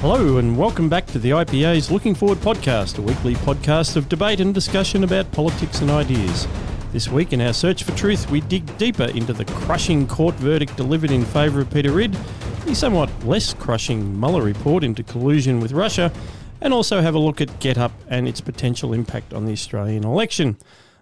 Hello, and welcome back to the IPA's Looking Forward podcast, a weekly podcast of debate and discussion about politics and ideas. This week, in our search for truth, we dig deeper into the crushing court verdict delivered in favour of Peter Ridd, the somewhat less crushing Mueller report into collusion with Russia, and also have a look at GetUp and its potential impact on the Australian election.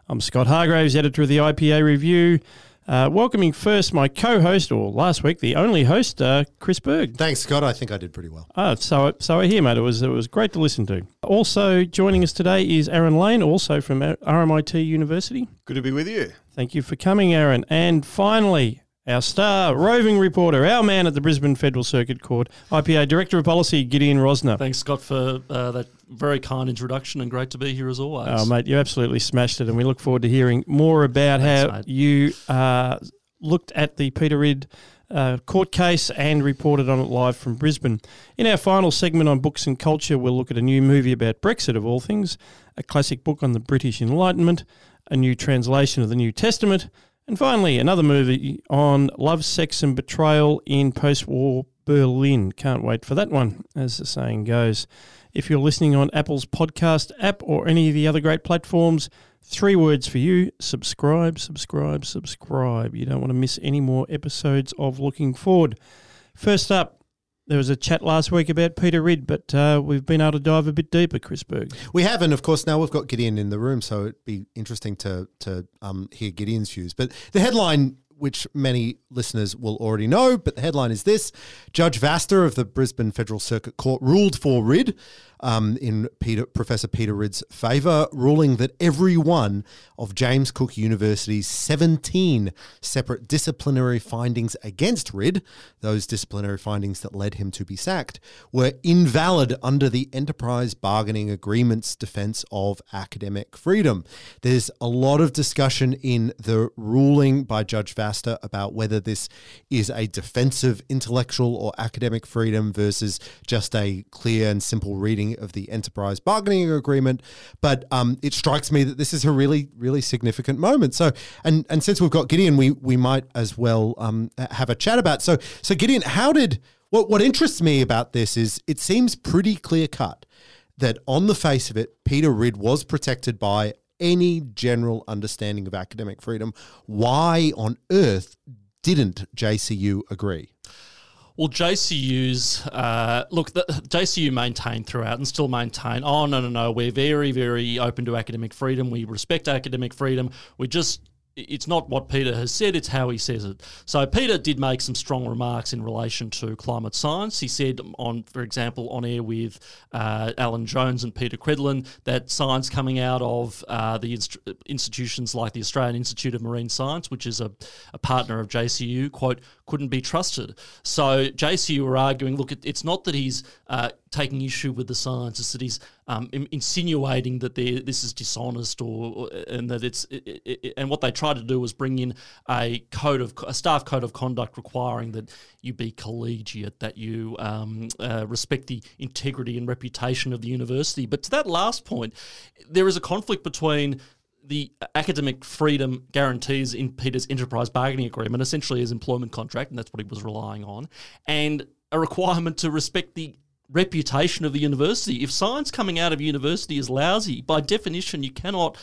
I'm Scott Hargreaves, editor of the IPA Review. Uh, welcoming first my co-host, or last week the only host, uh, Chris Berg. Thanks, Scott. I think I did pretty well. Ah, so so I hear, mate. It was it was great to listen to. Also joining us today is Aaron Lane, also from RMIT University. Good to be with you. Thank you for coming, Aaron. And finally, our star roving reporter, our man at the Brisbane Federal Circuit Court, IPA Director of Policy, Gideon Rozner. Thanks, Scott, for uh, that very kind introduction and great to be here as always. Oh, mate, you absolutely smashed it. And we look forward to hearing more about Thanks, how mate. you uh, looked at the Peter Ridd uh, court case and reported on it live from Brisbane. In our final segment on books and culture, we'll look at a new movie about Brexit, of all things, a classic book on the British Enlightenment, a new translation of the New Testament, and finally, another movie on love, sex, and betrayal in post war Berlin. Can't wait for that one, as the saying goes. If you're listening on Apple's podcast app or any of the other great platforms, three words for you subscribe, subscribe, subscribe. You don't want to miss any more episodes of Looking Forward. First up, there was a chat last week about Peter Ridd, but uh, we've been able to dive a bit deeper, Chris Berg. We have, and of course now we've got Gideon in the room, so it'd be interesting to to um, hear Gideon's views. But the headline which many listeners will already know, but the headline is this Judge Vasta of the Brisbane Federal Circuit Court ruled for Ridd um, in Peter, Professor Peter Ridd's favour, ruling that every one of James Cook University's 17 separate disciplinary findings against Ridd, those disciplinary findings that led him to be sacked, were invalid under the Enterprise Bargaining Agreement's defence of academic freedom. There's a lot of discussion in the ruling by Judge Vasta about whether this is a defensive intellectual or academic freedom versus just a clear and simple reading of the enterprise bargaining agreement. But um, it strikes me that this is a really, really significant moment. So, and and since we've got Gideon, we we might as well um, have a chat about. So, so Gideon, how did what what interests me about this is it seems pretty clear cut that on the face of it, Peter Ridd was protected by any general understanding of academic freedom. Why on earth didn't JCU agree? Well, JCU's uh, look, the, JCU maintained throughout and still maintain. Oh no, no, no, we're very, very open to academic freedom. We respect academic freedom. We just it's not what Peter has said, it's how he says it. So Peter did make some strong remarks in relation to climate science. He said on, for example, on air with uh, Alan Jones and Peta Credlin that science coming out of uh, the inst- institutions like the Australian Institute of Marine Science, which is a, a partner of JCU, quote, couldn't be trusted. So JCU were arguing, look, it's not that he's uh, taking issue with the science, it's that he's um, insinuating that this is dishonest or, or, and that it's it, it, and what they tried to do was bring in a code of a staff code of conduct requiring that you be collegiate, that you um, uh, respect the integrity and reputation of the university. But to that last point, there is a conflict between the academic freedom guarantees in Peter's enterprise bargaining agreement, essentially his employment contract, and that's what he was relying on, and a requirement to respect the reputation of the university. If science coming out of university is lousy, by definition, you cannot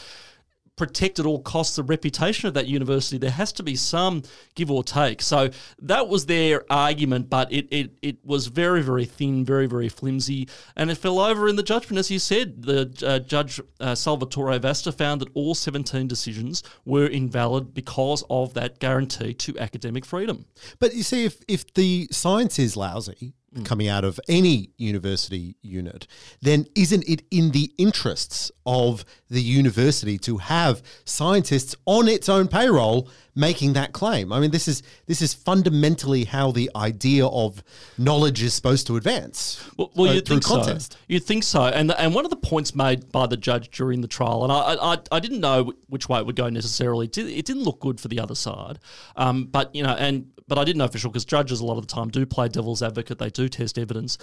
protect at all costs the reputation of that university. There has to be some give or take. So that was their argument, but it, it, it was very, very thin, very, very flimsy, and it fell over in the judgment. As you said, the uh, Judge uh, Salvatore Vasta found that all 17 decisions were invalid because of that guarantee to academic freedom. But you see, if, if the science is lousy, mm. coming out of any university unit, then isn't it in the interests of the university to have scientists on its own payroll making that claim? I mean, this is this is fundamentally how the idea of knowledge is supposed to advance. Well, well uh, you think contest. so. You think so, and the, and one of the points made by the judge during the trial, and I I, I didn't know which way it would go necessarily. It didn't look good for the other side, um, but you know, and but I didn't know for sure because judges a lot of the time do play devil's advocate. They do test evidence.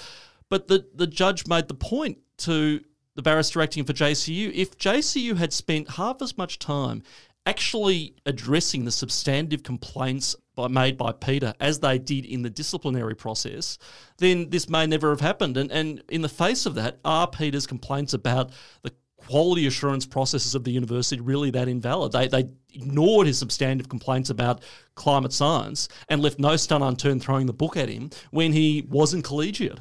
But the, the judge made the point to the barrister acting for JCU if JCU had spent half as much time actually addressing the substantive complaints by, made by Peter, as they did in the disciplinary process, then this may never have happened. And, and in the face of that, are Peter's complaints about the quality assurance processes of the university really that invalid? They, they ignored his substantive complaints about climate science and left no stone unturned throwing the book at him when he wasn't collegiate.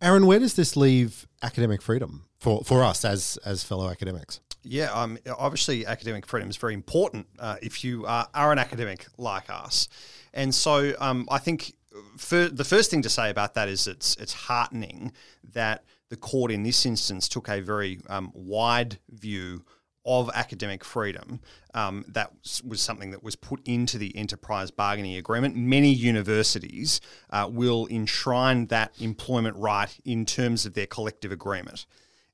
Aaron, where does this leave academic freedom for, for us as, as fellow academics? Yeah, um, obviously, academic freedom is very important uh, if you are, are, an academic like us. And so um, I think for, the first thing to say about that is it's, it's heartening that the court in this instance took a very um, wide view of academic freedom. Um, that was something that was put into the enterprise bargaining agreement. Many universities uh, will enshrine that employment right in terms of their collective agreement.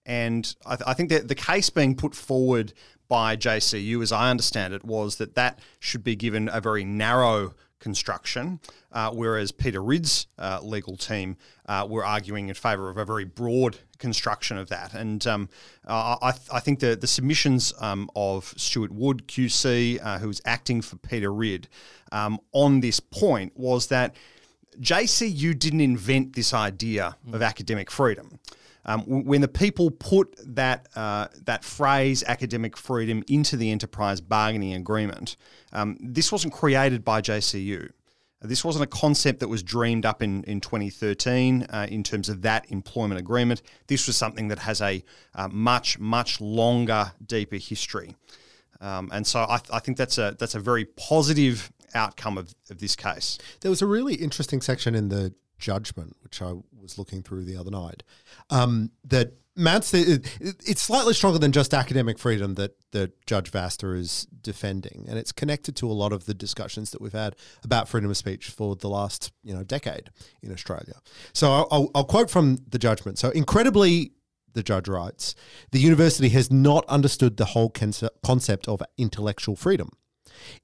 And I, th- I think that the case being put forward by JCU, as I understand it, was that that should be given a very narrow construction, uh, whereas Peter Ridd's uh, legal team uh, were arguing in favour of a very broad construction of that. And um, I, th- I, think the, the submissions um, of Stuart Wood, QC, uh, who was acting for Peter Ridd, um, on this point was that JCU didn't invent this idea mm. of academic freedom. Um, when the people put that uh, that phrase academic freedom into the enterprise bargaining agreement, um, this wasn't created by JCU. This wasn't a concept that was dreamed up in, in 2013 uh, in terms of that employment agreement. This was something that has a uh, much, much longer, deeper history. Um, and so I, th- I, think that's a, that's a very positive outcome of, of this case. There was a really interesting section in the judgment, which I was looking through the other night, um, that mounts the, it's slightly stronger than just academic freedom that that Judge Vasta is defending, and it's connected to a lot of the discussions that we've had about freedom of speech for the last you know decade in Australia. So I'll, I'll quote from the judgment. So incredibly. The judge writes, the university has not understood the whole concept of intellectual freedom.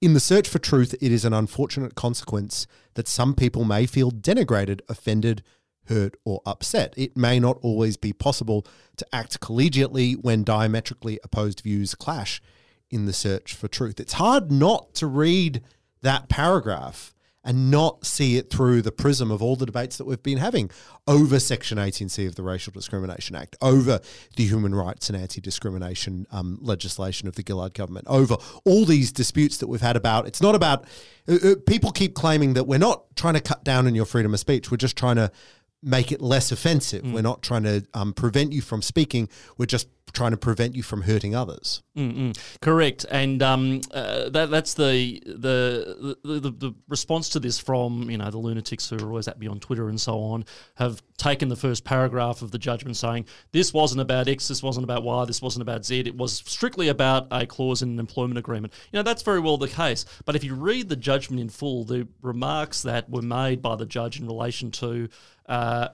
In the search for truth, it is an unfortunate consequence that some people may feel denigrated, offended, hurt, or upset. It may not always be possible to act collegiately when diametrically opposed views clash in the search for truth. It's hard not to read that paragraph and not see it through the prism of all the debates that we've been having over Section 18C of the Racial Discrimination Act, over the human rights and anti discrimination um, legislation of the Gillard government, over all these disputes that we've had about it's not about uh, uh, people keep claiming that we're not trying to cut down on your freedom of speech, we're just trying to make it less offensive. Mm. We're not trying to um, prevent you from speaking. We're just trying to prevent you from hurting others. Mm-mm. Correct, and um, uh, that, that's the the, the the, the response to this from you know the lunatics who are always at me on Twitter and so on have taken the first paragraph of the judgment saying this wasn't about X, this wasn't about Y, this wasn't about Z. It was strictly about a clause in an employment agreement. You know that's very well the case, but if you read the judgment in full, the remarks that were made by the judge in relation to uh,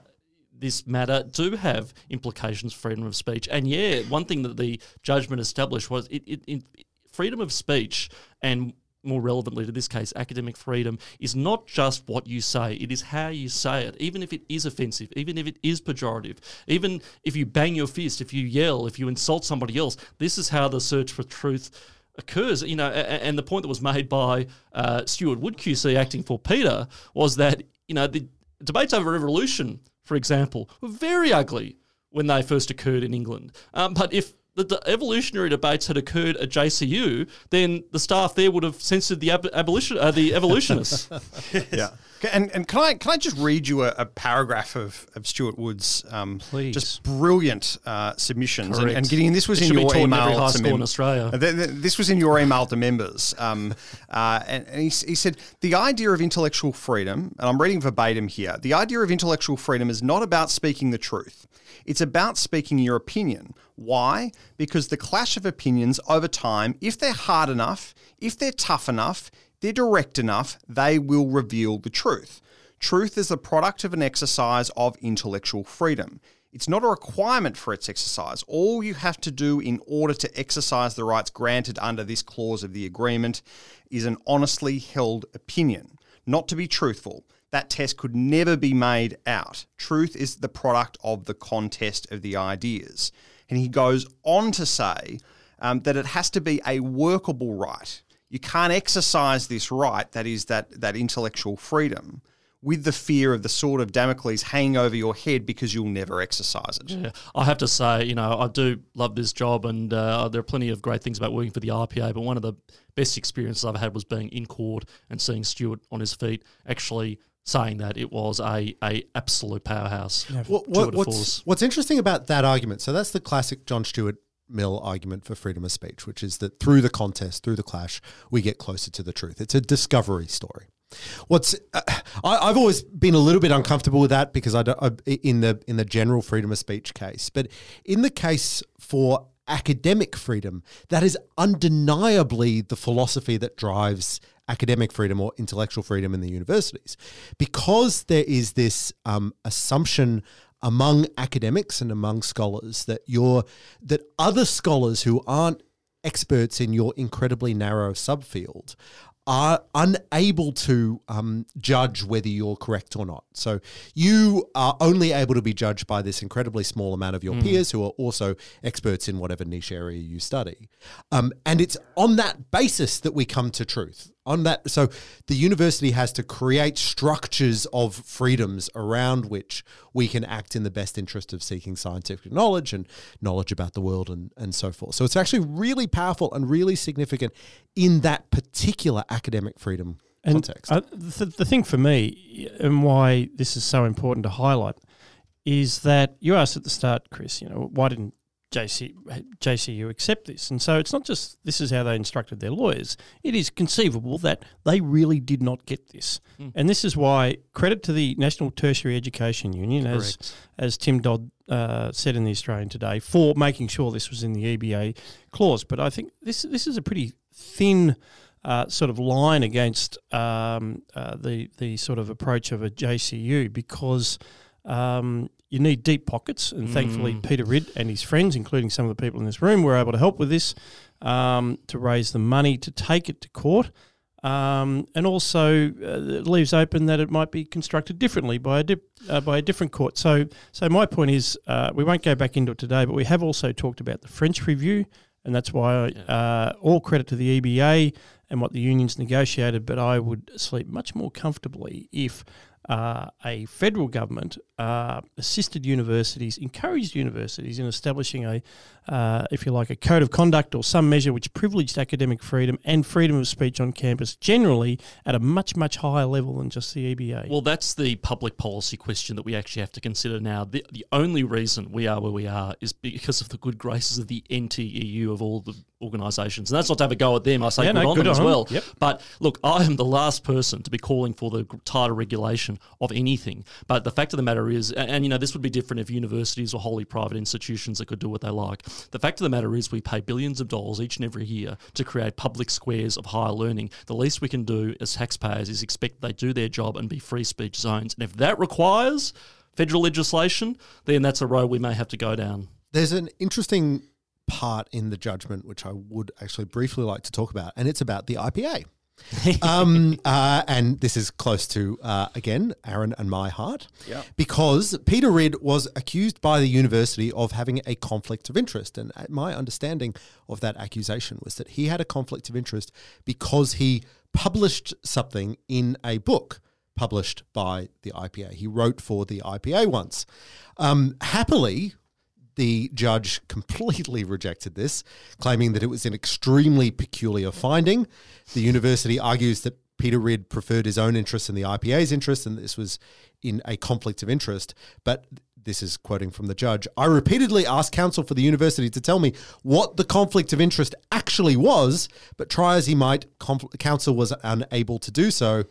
this matter do have implications for freedom of speech. And yeah, one thing that the judgment established was it, it, it, freedom of speech and more relevantly to this case, academic freedom is not just what you say, it is how you say it, even if it is offensive, even if it is pejorative, even if you bang your fist, if you yell, if you insult somebody else. This is how the search for truth occurs. You know, and the point that was made by uh, Stuart Wood QC acting for Peter was that, you know, the debates over evolution for example, were very ugly when they first occurred in England. Um, but if the, the, evolutionary debates had occurred at JCU, then the staff there would have censored the ab- abolition, uh, the evolutionists. yes. Yeah. And, and can I can I just read you a, a paragraph of, of Stuart Wood's um, Please. just brilliant uh, submissions and, and, getting this was it in your email in to mem- in Australia. this was in your email to members, um, uh, and, and he, he said the idea of intellectual freedom, and I'm reading verbatim here. The idea of intellectual freedom is not about speaking the truth. It's about speaking your opinion. Why? Because the clash of opinions over time, if they're hard enough, if they're tough enough, they're direct enough, they will reveal the truth. Truth is the product of an exercise of intellectual freedom. It's not a requirement for its exercise. All you have to do in order to exercise the rights granted under this clause of the agreement is an honestly held opinion, not to be truthful. That test could never be made out. Truth is the product of the contest of the ideas. And he goes on to say um, that it has to be a workable right. You can't exercise this right, that is that that intellectual freedom, with the fear of the sword of Damocles hanging over your head because you'll never exercise it. Yeah, I have to say, you know, I do love this job, and uh, there are plenty of great things about working for the RPA. But one of the best experiences I've had was being in court and seeing Stuart on his feet actually saying that it was a, a absolute powerhouse. Yeah. What, what, what's, what's interesting about that argument? So that's the classic John Stuart Mill argument for freedom of speech, which is that through the contest, through the clash, we get closer to the truth. It's a discovery story. What's uh, I, have always been a little bit uncomfortable with that because I, I in the in the general freedom of speech case, but in the case for academic freedom, that is undeniably the philosophy that drives academic freedom or intellectual freedom in the universities, because there is this um, assumption among academics and among scholars that you're that other scholars who aren't experts in your incredibly narrow subfield are unable to um, judge whether you're correct or not. So you are only able to be judged by this incredibly small amount of your mm. peers who are also experts in whatever niche area you study. Um, and it's on that basis that we come to truth on that so the university has to create structures of freedoms around which we can act in the best interest of seeking scientific knowledge and knowledge about the world and, and so forth. So it's actually really powerful and really significant in that particular academic freedom and context. uh, the, the thing for me and why this is so important to highlight is that you asked at the start chris you know why didn't JC, JCU accept this. And so it's not just this is how they instructed their lawyers. It is conceivable that they really did not get this. Mm. And this is why credit to the National Tertiary Education Union, as, as Tim Dodd uh, said in the Australian today, for making sure this was in the EBA clause. But I think this, this is a pretty thin uh, sort of line against um, uh, the, the sort of approach of a JCU because um, you need deep pockets, and thankfully mm. Peter Ridd and his friends, including some of the people in this room, were able to help with this um, to raise the money to take it to court. Um, and also uh, it leaves open that it might be constructed differently by a dip, uh, by a different court. So, so my point is, uh, we won't go back into it today, but we have also talked about the French review, and that's why uh, all credit to the EBA and what the unions negotiated. But I would sleep much more comfortably if uh, a federal government uh, assisted universities, encouraged universities in establishing a, uh, if you like, a code of conduct or some measure which privileged academic freedom and freedom of speech on campus generally at a much, much higher level than just the EBA. Well, that's the public policy question that we actually have to consider now. The, the only reason we are where we are is because of the good graces of the NTEU of all the organisations. And that's not to have a go at them. I say yeah, good no, on good them on as well. Yep. But look, I am the last person to be calling for the tighter regulation of anything. But the fact of the matter is, and, and you know, this would be different if universities were wholly private institutions that could do what they like. The fact of the matter is, we pay billions of dollars each and every year to create public squares of higher learning. The least we can do as taxpayers is expect they do their job and be free speech zones. And if that requires federal legislation, then that's a road we may have to go down. There's an interesting part in the judgment which I would actually briefly like to talk about, and it's about the IPA. um, uh, and this is close to, uh, again, Aaron and my heart. Yeah. Because Peter Ridd was accused by the university of having a conflict of interest. And uh, my understanding of that accusation was that he had a conflict of interest because he published something in a book published by the IPA. He wrote for the IPA once. Um, happily, the judge completely rejected this, claiming that it was an extremely peculiar finding. The university argues that Peter Ridd preferred his own interests and the IPA's interests, and this was in a conflict of interest. But this is quoting from the judge. I repeatedly asked counsel for the university to tell me what the conflict of interest actually was, but try as he might, counsel was unable to do so.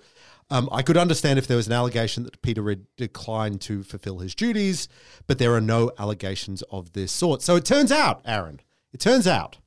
Um, I could understand if there was an allegation that Peter declined to fulfill his duties, but there are no allegations of this sort. So it turns out, Aaron, it turns out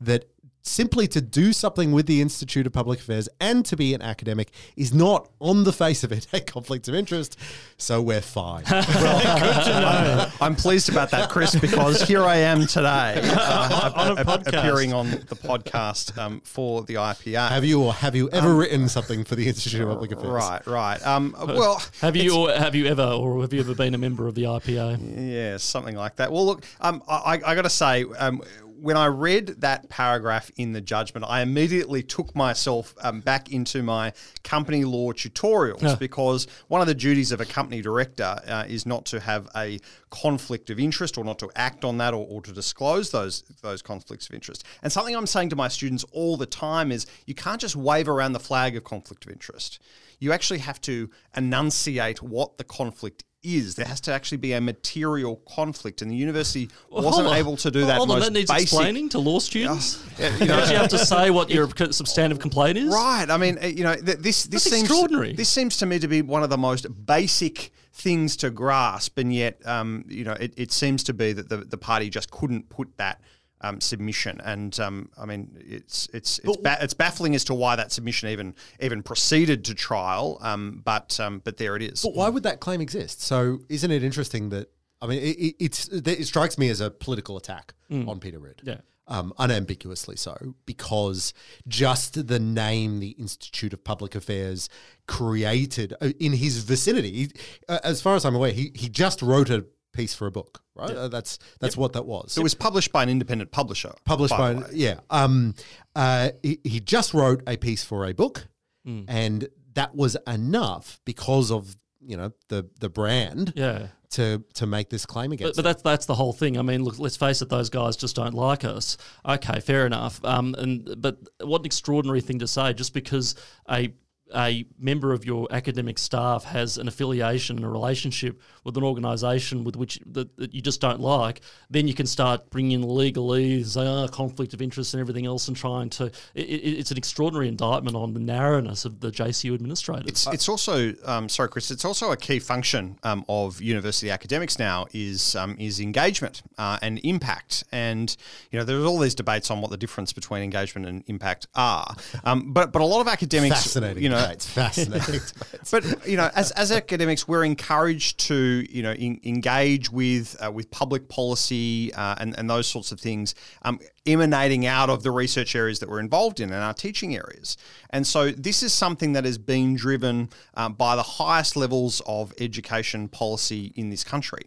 that simply to do something with the Institute of Public Affairs and to be an academic is not on the face of it a conflict of interest. So we're fine. well, I'm pleased about that, Chris, because here I am today uh, on a, a, appearing on the podcast um, for the IPA. Have you or have you ever um, written something for the Institute of Public Affairs? Right, right. Um, well, have you or have you ever or have you ever been a member of the IPA? Yeah, something like that. Well, look, um, I, I got to say um, when I read that paragraph in the judgment, I immediately took myself um, back into my company law tutorials yeah. because one of the duties of a company director uh, is not to have a conflict of interest or not to act on that or, or to disclose those those conflicts of interest. And something I'm saying to my students all the time is you can't just wave around the flag of conflict of interest. You actually have to enunciate what the conflict is. There has to actually be a material conflict, and the university well, wasn't able to do that. Hold on, that needs basic, explaining to law students. Yeah, you, know, you have to say what your substantive complaint is. Right. I mean, you know, this this That's seems extraordinary. This seems to me to be one of the most basic things to grasp, and yet, um, you know, it, it seems to be that the the party just couldn't put that um, submission, and um, I mean it's it's it's, ba- it's, baffling as to why that submission even even proceeded to trial. Um, but um, but there it is. But why would that claim exist? So isn't it interesting that I mean it, it's it strikes me as a political attack mm. on Peter Ridd. Yeah. Um, unambiguously so, because just the name the Institute of Public Affairs created uh, in his vicinity, uh, as far as I'm aware, he, he just wrote a piece for a book, right? Uh, that's that's yep. what that was. It was published by an independent publisher. Published by, by yeah. Um, uh, he, he, just wrote a piece for a book, mm. and that was enough because of you know the the brand. Yeah. To, to make this claim against, but, but that's that's the whole thing. I mean, look, let's face it; those guys just don't like us. Okay, fair enough. Um, and but what an extraordinary thing to say, just because a a member of your academic staff has an affiliation and a relationship with an organisation with which that, that, you just don't like, then you can start bringing in legalese, uh, conflict of interest, and everything else, and trying to. It, it's an extraordinary indictment on the narrowness of the JCU administrators. It's, it's also um, sorry, Chris. It's also a key function um, of university academics now is um, is engagement uh, and impact, and you know there's all these debates on what the difference between engagement and impact are. Um, but but a lot of academics, fascinating, you know, it's fascinating. but you know, as, as academics, we're encouraged to you know in, engage with uh, with public policy uh, and and those sorts of things um, emanating out of the research areas that we're involved in and our teaching areas. And so this is something that has been driven um, by the highest levels of education policy in this country.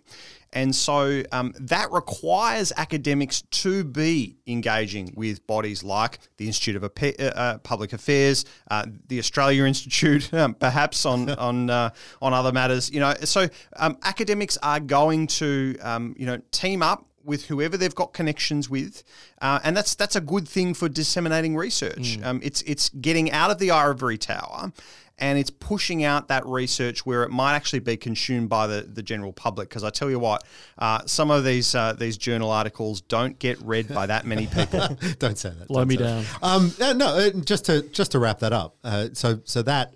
And so um, that requires academics to be engaging with bodies like the Institute of uh, uh, Public Affairs, uh, the Australia Institute, um, perhaps on on uh, on other matters. You know, so um, academics are going to um, you know team up with whoever they've got connections with, uh, and that's that's a good thing for disseminating research. Mm. Um, it's it's getting out of the ivory tower and it's pushing out that research where it might actually be consumed by the, the general public. Because I tell you what, uh, some of these uh, these journal articles don't get read by that many people. don't say that. Blow me down. Um, uh, no, uh, just to just to wrap that up. Uh, so so that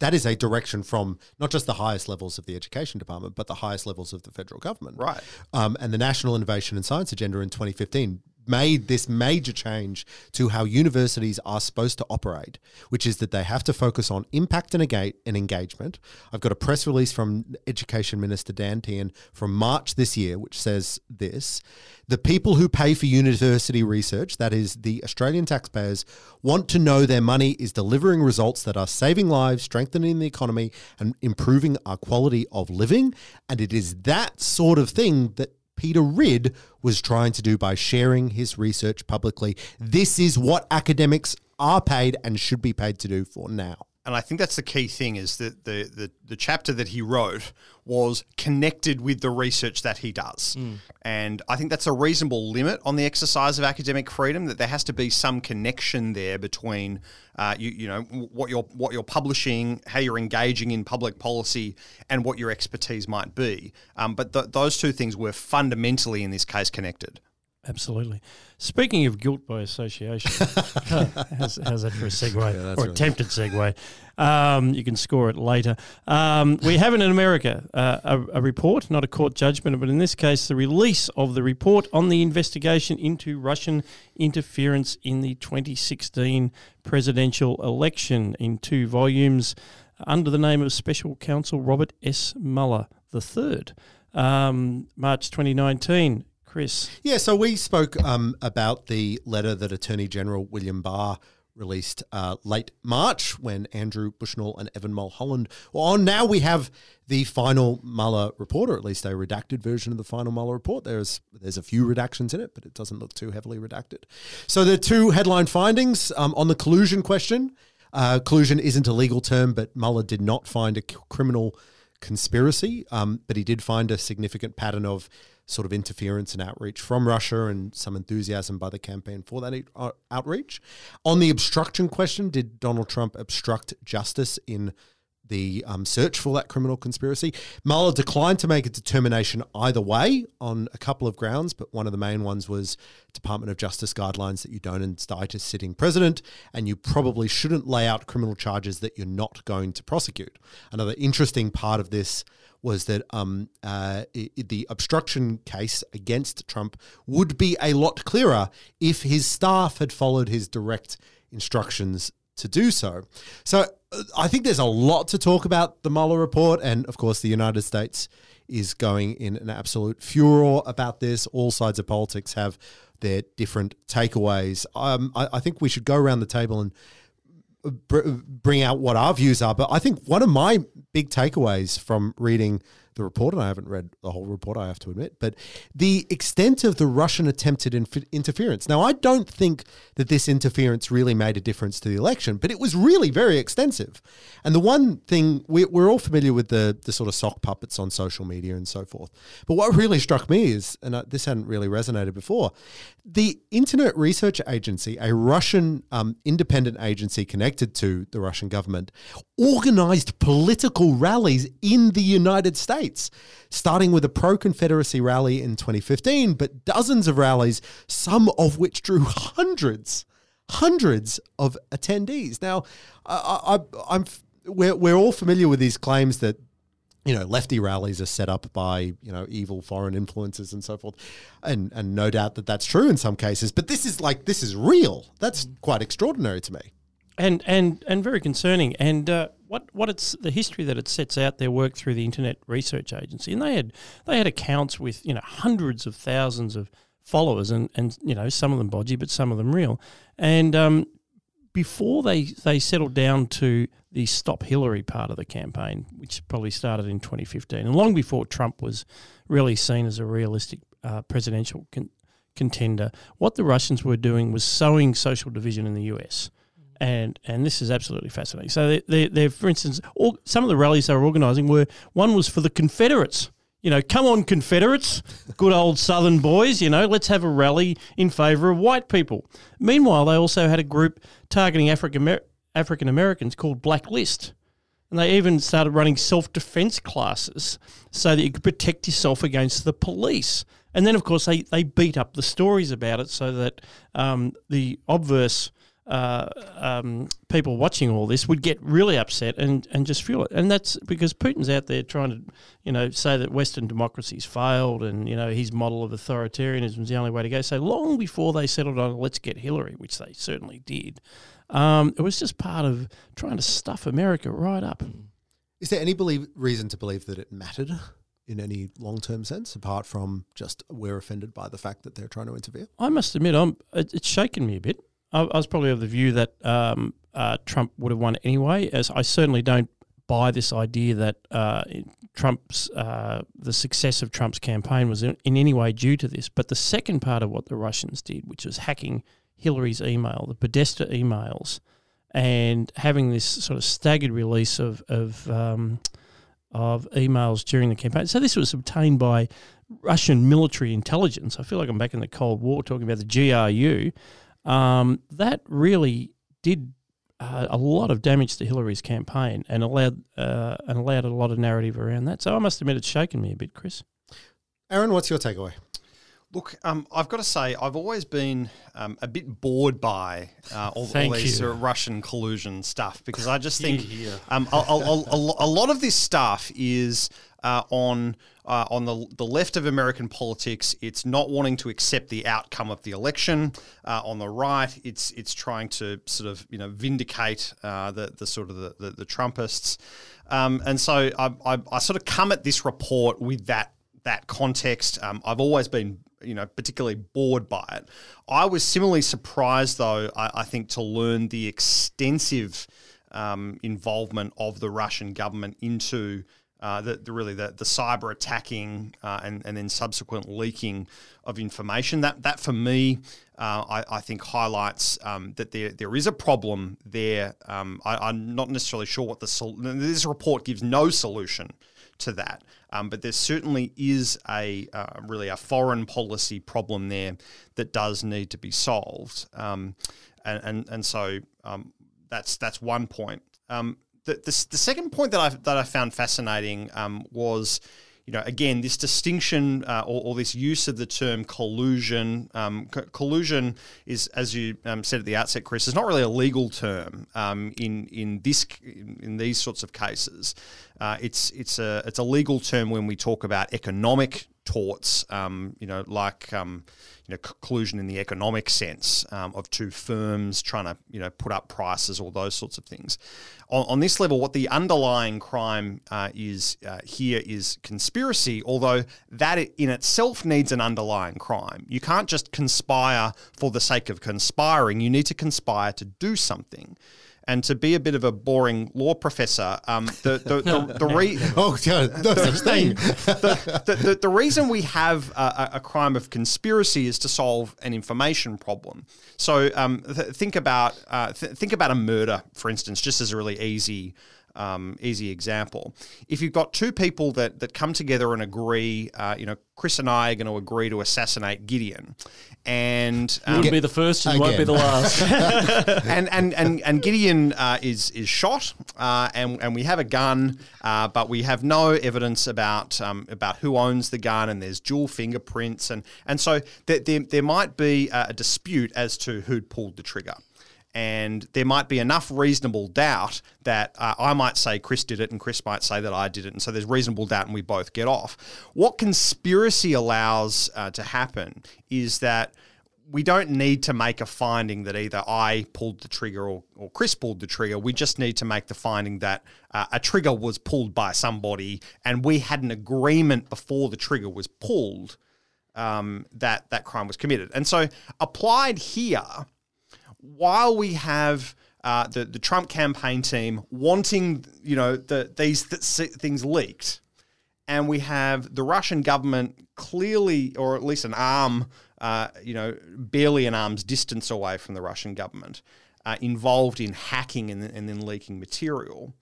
that is a direction from not just the highest levels of the education department, but the highest levels of the federal government. Right. Um, and the National Innovation and Science Agenda in 2015 made this major change to how universities are supposed to operate, which is that they have to focus on impact and, engagement. I've got a press release from Education Minister Dan Tehan from March this year, which says this The people who pay for university research, that is, the Australian taxpayers, want to know their money is delivering results that are saving lives, strengthening the economy, and improving our quality of living. And it is that sort of thing that Peter Ridd was trying to do by sharing his research publicly. This is what academics are paid and should be paid to do for now and I think that's the key thing is that the, the, the chapter that he wrote was connected with the research that he does. Mm. And I think that's a reasonable limit on the exercise of academic freedom, that there has to be some connection there between uh, you, you know what you're what you're publishing, how you're engaging in public policy, and what your expertise might be. Um, but th- those two things were fundamentally in this case connected. Absolutely. Speaking of guilt by association, how's, how's, that for a segue yeah, or attempted segue? Um, you can score it later. Um, we have in America uh, a, a, report, not a court judgment, but in this case, the release of the report on the investigation into Russian interference in the 2016 presidential election in two volumes under the name of Special Counsel Robert S. Mueller III. Um, March 2019 Chris. Yeah, so we spoke um, about the letter that Attorney General William Barr released uh, late March when Andrew Bushnell and Evan Mulholland were on. Now we have the final Mueller report, or at least a redacted version of the final Mueller report. There's there's a few redactions in it, but it doesn't look too heavily redacted. So the two headline findings um, on the collusion question. Uh, collusion isn't a legal term, but Mueller did not find a criminal conspiracy, um, but he did find a significant pattern of sort of interference and outreach from Russia and some enthusiasm by the campaign for that uh, outreach. On the obstruction question, did Donald Trump obstruct justice in the um, search for that criminal conspiracy. Mueller declined to make a determination either way on a couple of grounds, but one of the main ones was Department of Justice guidelines that you don't indict a sitting president, and you probably shouldn't lay out criminal charges that you're not going to prosecute. Another interesting part of this was that um, uh, it, the obstruction case against Trump would be a lot clearer if his staff had followed his direct instructions to do so. So I think there's a lot to talk about the Mueller report, and of course, the United States is going in an absolute furor about this. All sides of politics have their different takeaways. Um, I, I think we should go around the table and br- bring out what our views are. But I think one of my big takeaways from reading the report, and I haven't read the whole report, I have to admit, but the extent of the Russian attempted inf- interference. Now, I don't think that this interference really made a difference to the election, but it was really very extensive. And the one thing we, are all familiar with the, the sort of sock puppets on social media and so forth. But what really struck me is, and this hadn't really resonated before, the Internet Research Agency, a Russian um, independent agency connected to the Russian government, organized political rallies in the United States, starting with a pro Confederacy rally in 2015, but dozens of rallies, some of which drew hundreds, hundreds of attendees. Now, I, I, I'm we're, we're all familiar with these claims that you know, lefty rallies are set up by you know evil foreign influences and so forth, and and no doubt that that's true in some cases. But this is like this is real. That's quite extraordinary to me, and and and very concerning. And uh, what what it's the history that it sets out their work through the Internet Research Agency, and they had they had accounts with you know hundreds of thousands of followers, and and you know some of them bodgy, but some of them real, and um, before they, they settled down to the Stop Hillary part of the campaign, which probably started in 2015, and long before Trump was really seen as a realistic uh, presidential con- contender, what the Russians were doing was sowing social division in the US. And, and this is absolutely fascinating. So, they, they, for instance, all, some of the rallies they were organising were one was for the Confederates you know, come on, Confederates, good old Southern boys, you know, let's have a rally in favour of white people. Meanwhile, they also had a group targeting African African Americans called BlackFist. And they even started running self defense classes so that you could protect yourself against the police. And then, of course, they, they beat up the stories about it so that um, the obverse uh, um, people watching all this would get really upset and, and just feel it. And that's because Putin's out there trying to, you know, say that Western democracy's failed and, you know, his model of authoritarianism is the only way to go. So long before they settled on let's get Hillary, which they certainly did, um, it was just part of trying to stuff America right up. Is there any believe, reason to believe that it mattered? in any long term sense, apart from just we're offended by the fact that they're trying to interfere? I must admit, I'm it's shaken me a bit. I, was probably of the view that um, uh, Trump would have won anyway. As I certainly don't buy this idea that uh, Trump's uh, the success of Trump's campaign was in, in, any way due to this. But the second part of what the Russians did, which was hacking Hillary's email, the Podesta emails, and having this sort of staggered release of of um, of emails during the campaign. So this was obtained by Russian military intelligence. I feel like I'm back in the Cold War talking about the GRU um, that really did uh, a lot of damage to Hillary's campaign and allowed uh, and allowed a lot of narrative around that. So I must admit, it's shaken me a bit, Chris. Aaron, what's your takeaway? Look, um, I've got to say, I've always been um, a bit bored by uh, all, all, these uh, Russian collusion stuff because I just think um, a, a, a, a, lot of this stuff is uh, on uh, on the the left of American politics. It's not wanting to accept the outcome of the election. Uh, on the right, it's it's trying to sort of you know vindicate uh, the the sort of the the, the Trumpists. Um, and so I, I, I sort of come at this report with that that context. Um, I've always been you know particularly bored by it. I was similarly surprised, though, I, I think, to learn the extensive um, involvement of the Russian government into uh, the, the, really the, the cyber attacking uh, and, and then subsequent leaking of information. That that for me, uh, I, I, think highlights um, that there there is a problem there. Um, I, am not necessarily sure what the this report gives no solution to that, um, but there certainly is a uh, really a foreign policy problem there that does need to be solved. Um, and, and and so um, that's that's one point. The, the, the, second point that I that I found fascinating um, was, you know, again this distinction uh, or, or, this use of the term collusion. Um, co- collusion is, as you um, said at the outset, Chris, is not really a legal term um, in in this in these sorts of cases. Uh, it's it's a it's a legal term when we talk about economic torts, um, you know, like um, you know collusion in the economic sense um, of two firms trying to you know put up prices or those sorts of things. On, on this level, what the underlying crime uh, is uh, here is conspiracy, although that in itself needs an underlying crime. You can't just conspire for the sake of conspiring. You need to conspire to do something. And to be a bit of a boring law professor, um, the the the, the re- oh god, no such thing. the, the, the, the, reason we have a, a, crime of conspiracy is to solve an information problem. So um, th- think about uh, th- think about a murder, for instance, just as a really easy um, easy example. If you've got two people that that come together and agree, uh, you know, Chris and I are going to agree to assassinate Gideon, and um, you won't be the first, and you won't be the last. and, and and and Gideon uh, is is shot, uh, and and we have a gun, uh, but we have no evidence about um, about who owns the gun, and there's dual fingerprints, and and so there there, there might be a dispute as to who'd pulled the trigger and there might be enough reasonable doubt that uh, I might say Chris did it and Chris might say that I did it. And so there's reasonable doubt and we both get off. What conspiracy allows uh, to happen is that we don't need to make a finding that either I pulled the trigger or, or Chris pulled the trigger. We just need to make the finding that uh, a trigger was pulled by somebody and we had an agreement before the trigger was pulled um, that that crime was committed. And so applied here, while we have uh, the the Trump campaign team wanting you know the, these th- things leaked, and we have the Russian government clearly, or at least an arm, uh, you know, barely an arm's distance away from the Russian government, uh, involved in hacking and, and then leaking material.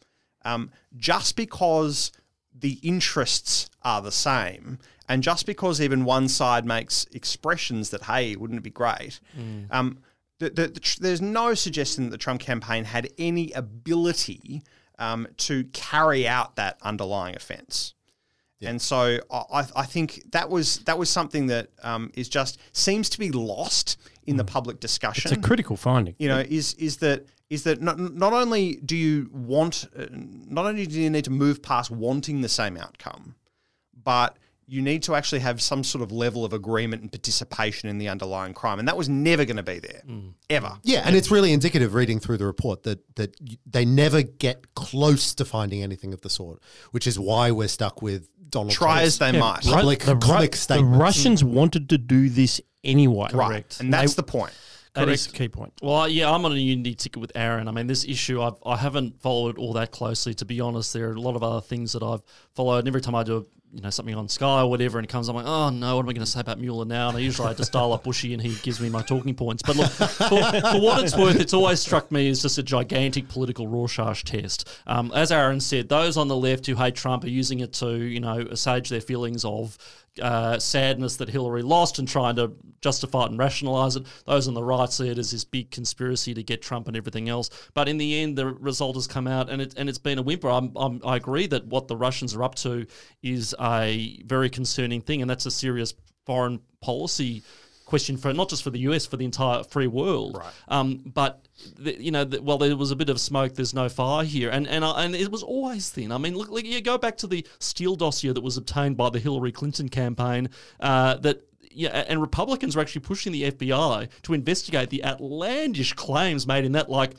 Um, just because the interests are the same, and just because even one side makes expressions that, hey, wouldn't it be great? Mm. Um, the, the, the, there's no suggestion that the Trump campaign had any ability um, to carry out that underlying offence. Yeah. And so I, I think that was that was something that um, is just seems to be lost in mm. the public discussion. It's a critical finding. You know, is is that is that not, not only do you want, uh, not only do you need to move past wanting the same outcome, but you need to actually have some sort of level of agreement and participation in the underlying crime, and that was never going to be there mm. ever. Yeah, and it's really indicative reading through the report that that they never get close to finding anything of the sort, which is why we're stuck with Donald. Try as they yeah, might, public the, comic the Russians wanted to do this anyway, right? And that's they, the point. That Correct. is the key point. Well, yeah, I'm on a unity ticket with Aaron. I mean, this issue I've, I haven't followed all that closely, to be honest. There are a lot of other things that I've followed. And every time I do you know something on Sky or whatever, and it comes, I'm like, oh no, what am I going to say about Mueller now? And I usually I just dial up Bushy, and he gives me my talking points. But look, for, for, what it's worth, it's always struck me as just a gigantic political Rorschach test. Um, as Aaron said, those on the left who hate Trump are using it to you know assuage their feelings of uh, sadness that Hillary lost and trying to justify it and rationalize it. Those on the right see it as this big conspiracy to get Trump and everything else. But in the end, the result has come out and it and it's been a whimper. I'm, I'm, i agree that what the Russians are up to is a very concerning thing, and that's a serious foreign policy question for not just for the US, for the entire free world. Right. Um, but the, you know, the, well, there was a bit of smoke. There's no fire here, and and uh, and it was always thin. I mean, look, look, you go back to the Steele dossier that was obtained by the Hillary Clinton campaign. Uh, that yeah, and Republicans were actually pushing the FBI to investigate the outlandish claims made in that, like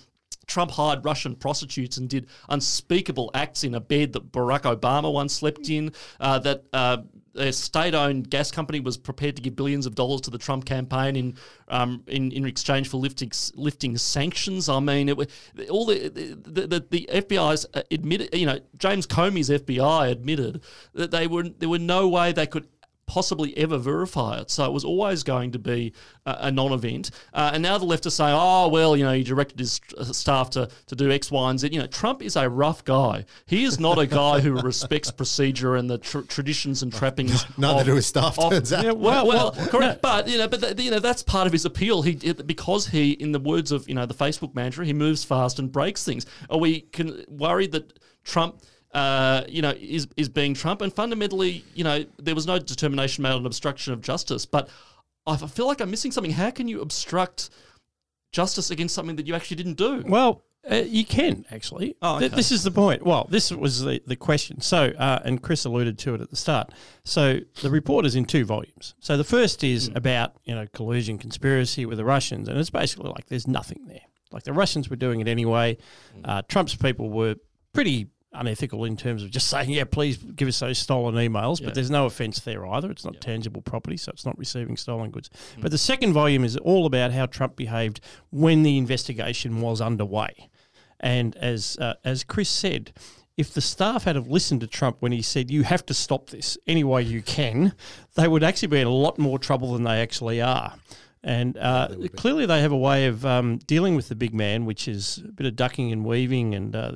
Trump hired Russian prostitutes and did unspeakable acts in a bed that Barack Obama once slept in. Uh, that uh, a state-owned gas company was prepared to give billions of dollars to the Trump campaign in um, in, in exchange for lifting lifting sanctions. I mean, it, all the the, the the FBI's admitted, you know, James Comey's FBI admitted that they were there were no way they could possibly ever verify it. So it was always going to be a, a non-event. Uh, and now the left are saying, oh, well, you know, he directed his uh, staff to, to do X, Y, and Z. You know, Trump is a rough guy. He is not a guy who respects procedure and the tr- traditions and trappings. Neither do his staff, of, turns out. Yeah, well, well, correct. But, you know, but the, you know, that's part of his appeal. He Because he, in the words of, you know, the Facebook mantra, he moves fast and breaks things. Are we can, worried that Trump – uh, you know, is is being Trump. And fundamentally, you know, there was no determination made on obstruction of justice. But I feel like I'm missing something. How can you obstruct justice against something that you actually didn't do? Well, uh, you can actually. Oh, okay. this is the point. Well, this was the, the question. So, uh, and Chris alluded to it at the start. So, the report is in two volumes. So, the first is mm. about you know collusion, conspiracy with the Russians, and it's basically like there's nothing there. Like the Russians were doing it anyway. Hmm. Uh, Trump's people were pretty unethical in terms of just saying, yeah, please give us those stolen emails. Yeah. But there's no offence there either. It's not yeah. tangible property, so it's not receiving stolen goods. Mm. But the second volume is all about how Trump behaved when the investigation was underway. And as uh, as Chris said, if the staff had have listened to Trump when he said you have to stop this any way you can, they would actually be in a lot more trouble than they actually are. And uh, yeah, clearly, they have a way of um, dealing with the big man, which is a bit of ducking and weaving. And uh,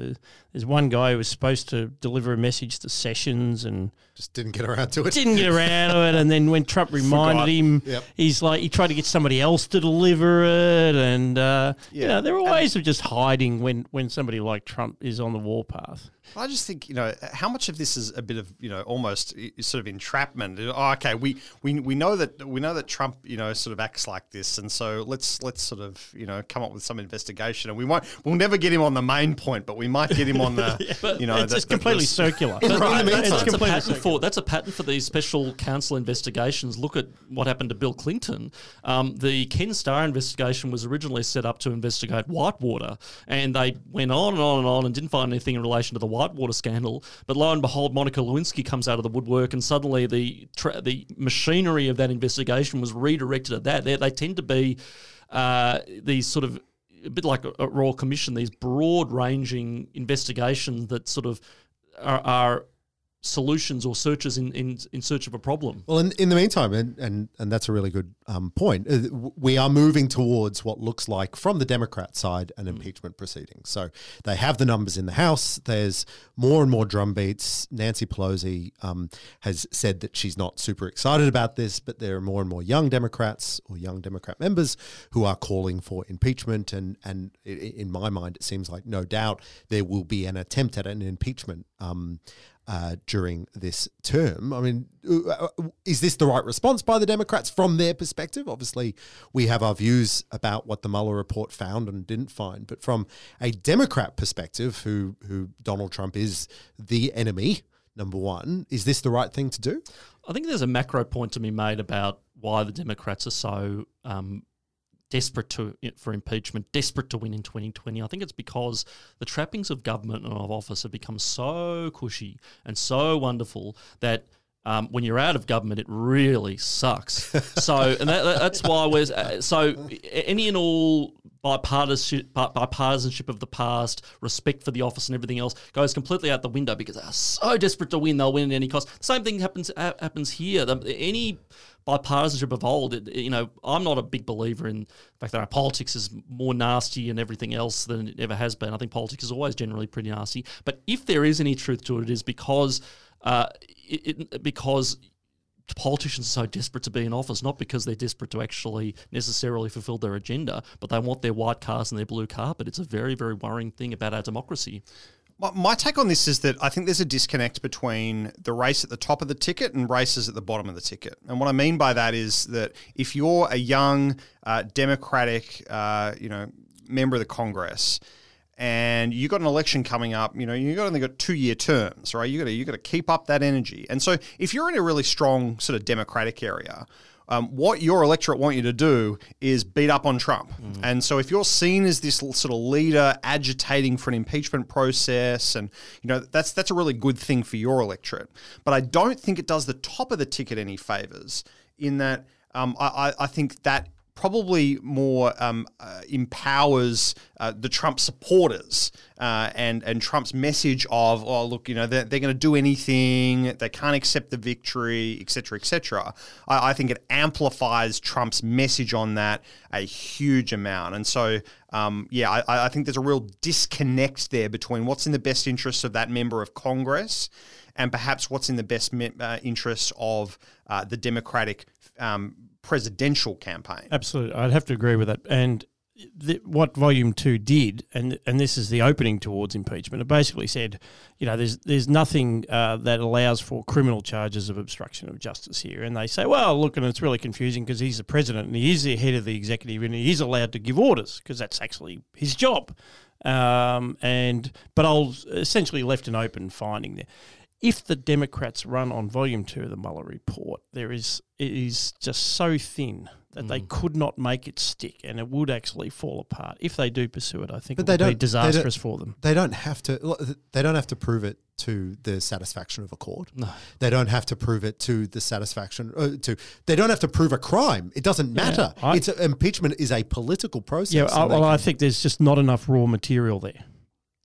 there's one guy who was supposed to deliver a message to Sessions and just didn't get around to it. Didn't get around to it. And then when Trump reminded Forgot. him, yep. he's like, he tried to get somebody else to deliver it. And, uh, yeah. you know, there are ways and of just hiding when, when somebody like Trump is on the warpath. I just think you know how much of this is a bit of you know almost sort of entrapment. Oh, okay, we, we we know that we know that Trump you know sort of acts like this, and so let's let's sort of you know come up with some investigation, and we won't we'll never get him on the main point, but we might get him on the yeah, you know it's, it's completely circular. right. That's, that's, a pattern for that's a pattern for these special counsel investigations. Look at what happened to Bill Clinton. Um, the Ken Starr investigation was originally set up to investigate Whitewater, and they went on and on and on and didn't find anything in relation to the Whitewater scandal. But lo and behold, Monica Lewinsky comes out of the woodwork, and suddenly the tra- the machinery of that investigation was redirected at that. They, they tend to be uh, these sort of a bit like a, Royal Commission, these broad ranging investigations that sort of are, are solutions or searches in, in, in search of a problem. Well, in, in the meantime, and, and, and that's a really good um, point, uh, we are moving towards what looks like, from the Democrat side, an mm. impeachment proceeding. So they have the numbers in the House. There's more and more drumbeats. Nancy Pelosi um, has said that she's not super excited about this, but there are more and more young Democrats or young Democrat members who are calling for impeachment. And, and in my mind, it seems like no doubt there will be an attempt at an impeachment. Um, uh, during this term. I mean, uh, uh, is this the right response by the Democrats from their perspective? Obviously, we have our views about what the Mueller report found and didn't find, but from a Democrat perspective, who who Donald Trump is the enemy number one, is this the right thing to do? I think there's a macro point to be made about why the Democrats are so um, desperate to for impeachment, desperate to win in 2020. I think it's because the trappings of government and of office have become so cushy and so wonderful that. Um, when you're out of government, it really sucks. so, and that, that's why we're uh, so any and all bipartisanship, bipartisanship of the past, respect for the office, and everything else goes completely out the window because they're so desperate to win, they'll win at any cost. The same thing happens happens here. The, any bipartisanship of old. It, you know, I'm not a big believer in the fact that our politics is more nasty and everything else than it ever has been. I think politics is always generally pretty nasty. But if there is any truth to it, it is because uh, it, it, because politicians are so desperate to be in office, not because they're desperate to actually necessarily fulfill their agenda, but they want their white cars and their blue carpet. It's a very, very worrying thing about our democracy. My take on this is that I think there's a disconnect between the race at the top of the ticket and races at the bottom of the ticket. And what I mean by that is that if you're a young uh, Democratic, uh, you know, member of the Congress, and you got an election coming up, you know, you got only got two year terms, right? You got to you got to keep up that energy. And so if you're in a really strong sort of Democratic area, um, what your electorate want you to do is beat up on Trump. Mm. And so if you're seen as this sort of leader agitating for an impeachment process, and you know that's that's a really good thing for your electorate. But I don't think it does the top of the ticket any favors in that um, I, I think that probably more um, uh, empowers uh, the Trump supporters uh, and and Trump's message of oh look you know they're, they're going to do anything they can't accept the victory etc etc I, I, think it amplifies Trump's message on that a huge amount. And so um, yeah I, I think there's a real disconnect there between what's in the best interests of that member of Congress and perhaps what's in the best me- uh, interests of uh, the Democratic um, presidential campaign. Absolutely, I'd have to agree with that. And the, what Volume Two did, and and this is the opening towards impeachment. It basically said, you know, there's there's nothing uh, that allows for criminal charges of obstruction of justice here. And they say, well, look, and it's really confusing because he's the president and he is the head of the executive and he is allowed to give orders because that's actually his job. Um, and but I'll essentially left an open finding there if the Democrats run on volume two of the Mueller report, there is it is just so thin that mm. they could not make it stick, and it would actually fall apart if they do pursue it. I think but it would be disastrous for them. They don't have to. They don't have to prove it to the satisfaction of a court. No, they don't have to prove it to the satisfaction uh, to. They don't have to prove a crime. It doesn't matter. Yeah, I, it's a, impeachment is a political process. Yeah, I, well, I think there's just not enough raw material there.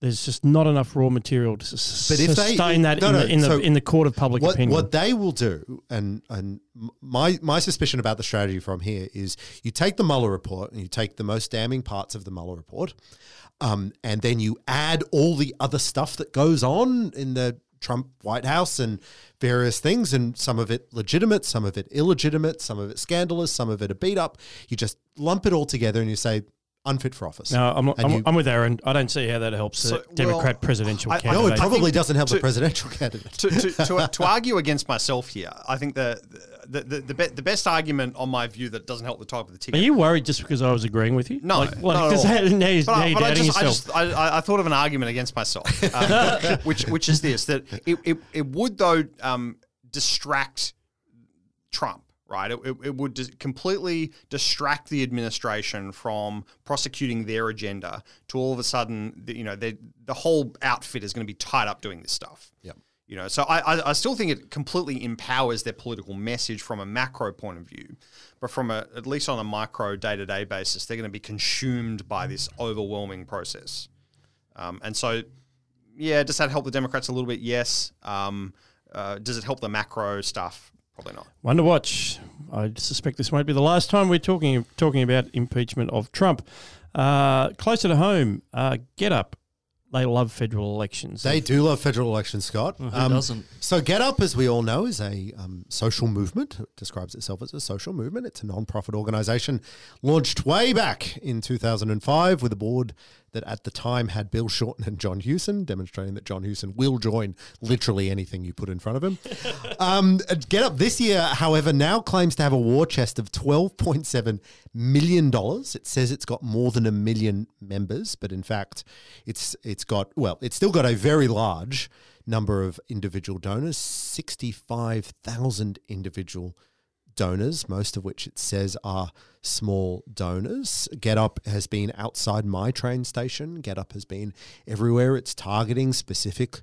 There's just not enough raw material to but if sustain they, that no, in, no, the, in, so the, in the court of public what, opinion. What they will do, and and my my suspicion about the strategy from here is you take the Mueller report and you take the most damning parts of the Mueller report, um, and then you add all the other stuff that goes on in the Trump White House and various things, and some of it legitimate, some of it illegitimate, some of it scandalous, some of it a beat up. You just lump it all together and you say unfit for office. No, I'm, I'm, you, I'm, with Aaron. I don't see how that helps so, the Democrat well, presidential I, candidate. No, it probably doesn't help to, the presidential candidate. To, to, to, to, argue against myself here, I think the the, the, the, be, the, best argument on my view that doesn't help the type of the ticket. Are you worried just because I was agreeing with you? No, like, like, not at all. now, you, but, now you're I, just, I, just I, I, thought of an argument against myself, um, which which is this that it, it, it would though um, distract Trump right? It, it, it would dis- completely distract the administration from prosecuting their agenda to all of a sudden, the, you know, the whole outfit is going to be tied up doing this stuff. Yeah. You know, so I, I, I, still think it completely empowers their political message from a macro point of view, but from a at least on a micro day to day basis, they're going to be consumed by this overwhelming process. Um, and so, yeah, does that help the Democrats a little bit? Yes. Um, uh, does it help the macro stuff? Probably not. One to watch. I suspect this won't be the last time we're talking talking about impeachment of Trump. Uh, closer to home, uh, GetUp they love federal elections. They do love federal elections, Scott. Well, who um, doesn't? So, GetUp, as we all know, is a um, social movement. It describes itself as a social movement. It's a non-profit organization launched way back in 2005 with a board that at the time had Bill Shorten and John Hewson, demonstrating that John Hewson will join literally anything you put in front of him. um, GetUp this year, however, now claims to have a war chest of $12.7 million. It says it's got more than a million members, but in fact, it's it's got, well, it's still got a very large number of individual donors, 65,000 individual donors, most of which it says are small donors. GetUp has been outside my train station. GetUp has been everywhere. It's targeting specific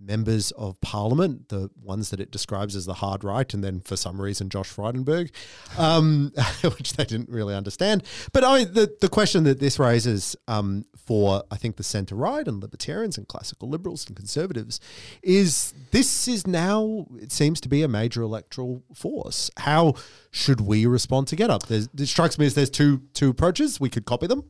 members of parliament, the ones that it describes as the hard right, and then for some reason Josh Frydenberg, um, which they didn't really understand. But I, mean, the the question that this raises um, for I think the centre right and libertarians and classical liberals and conservatives is this is now it seems to be a major electoral force. How should we respond to GetUp? There's, it strikes me as there's two two approaches. We could copy them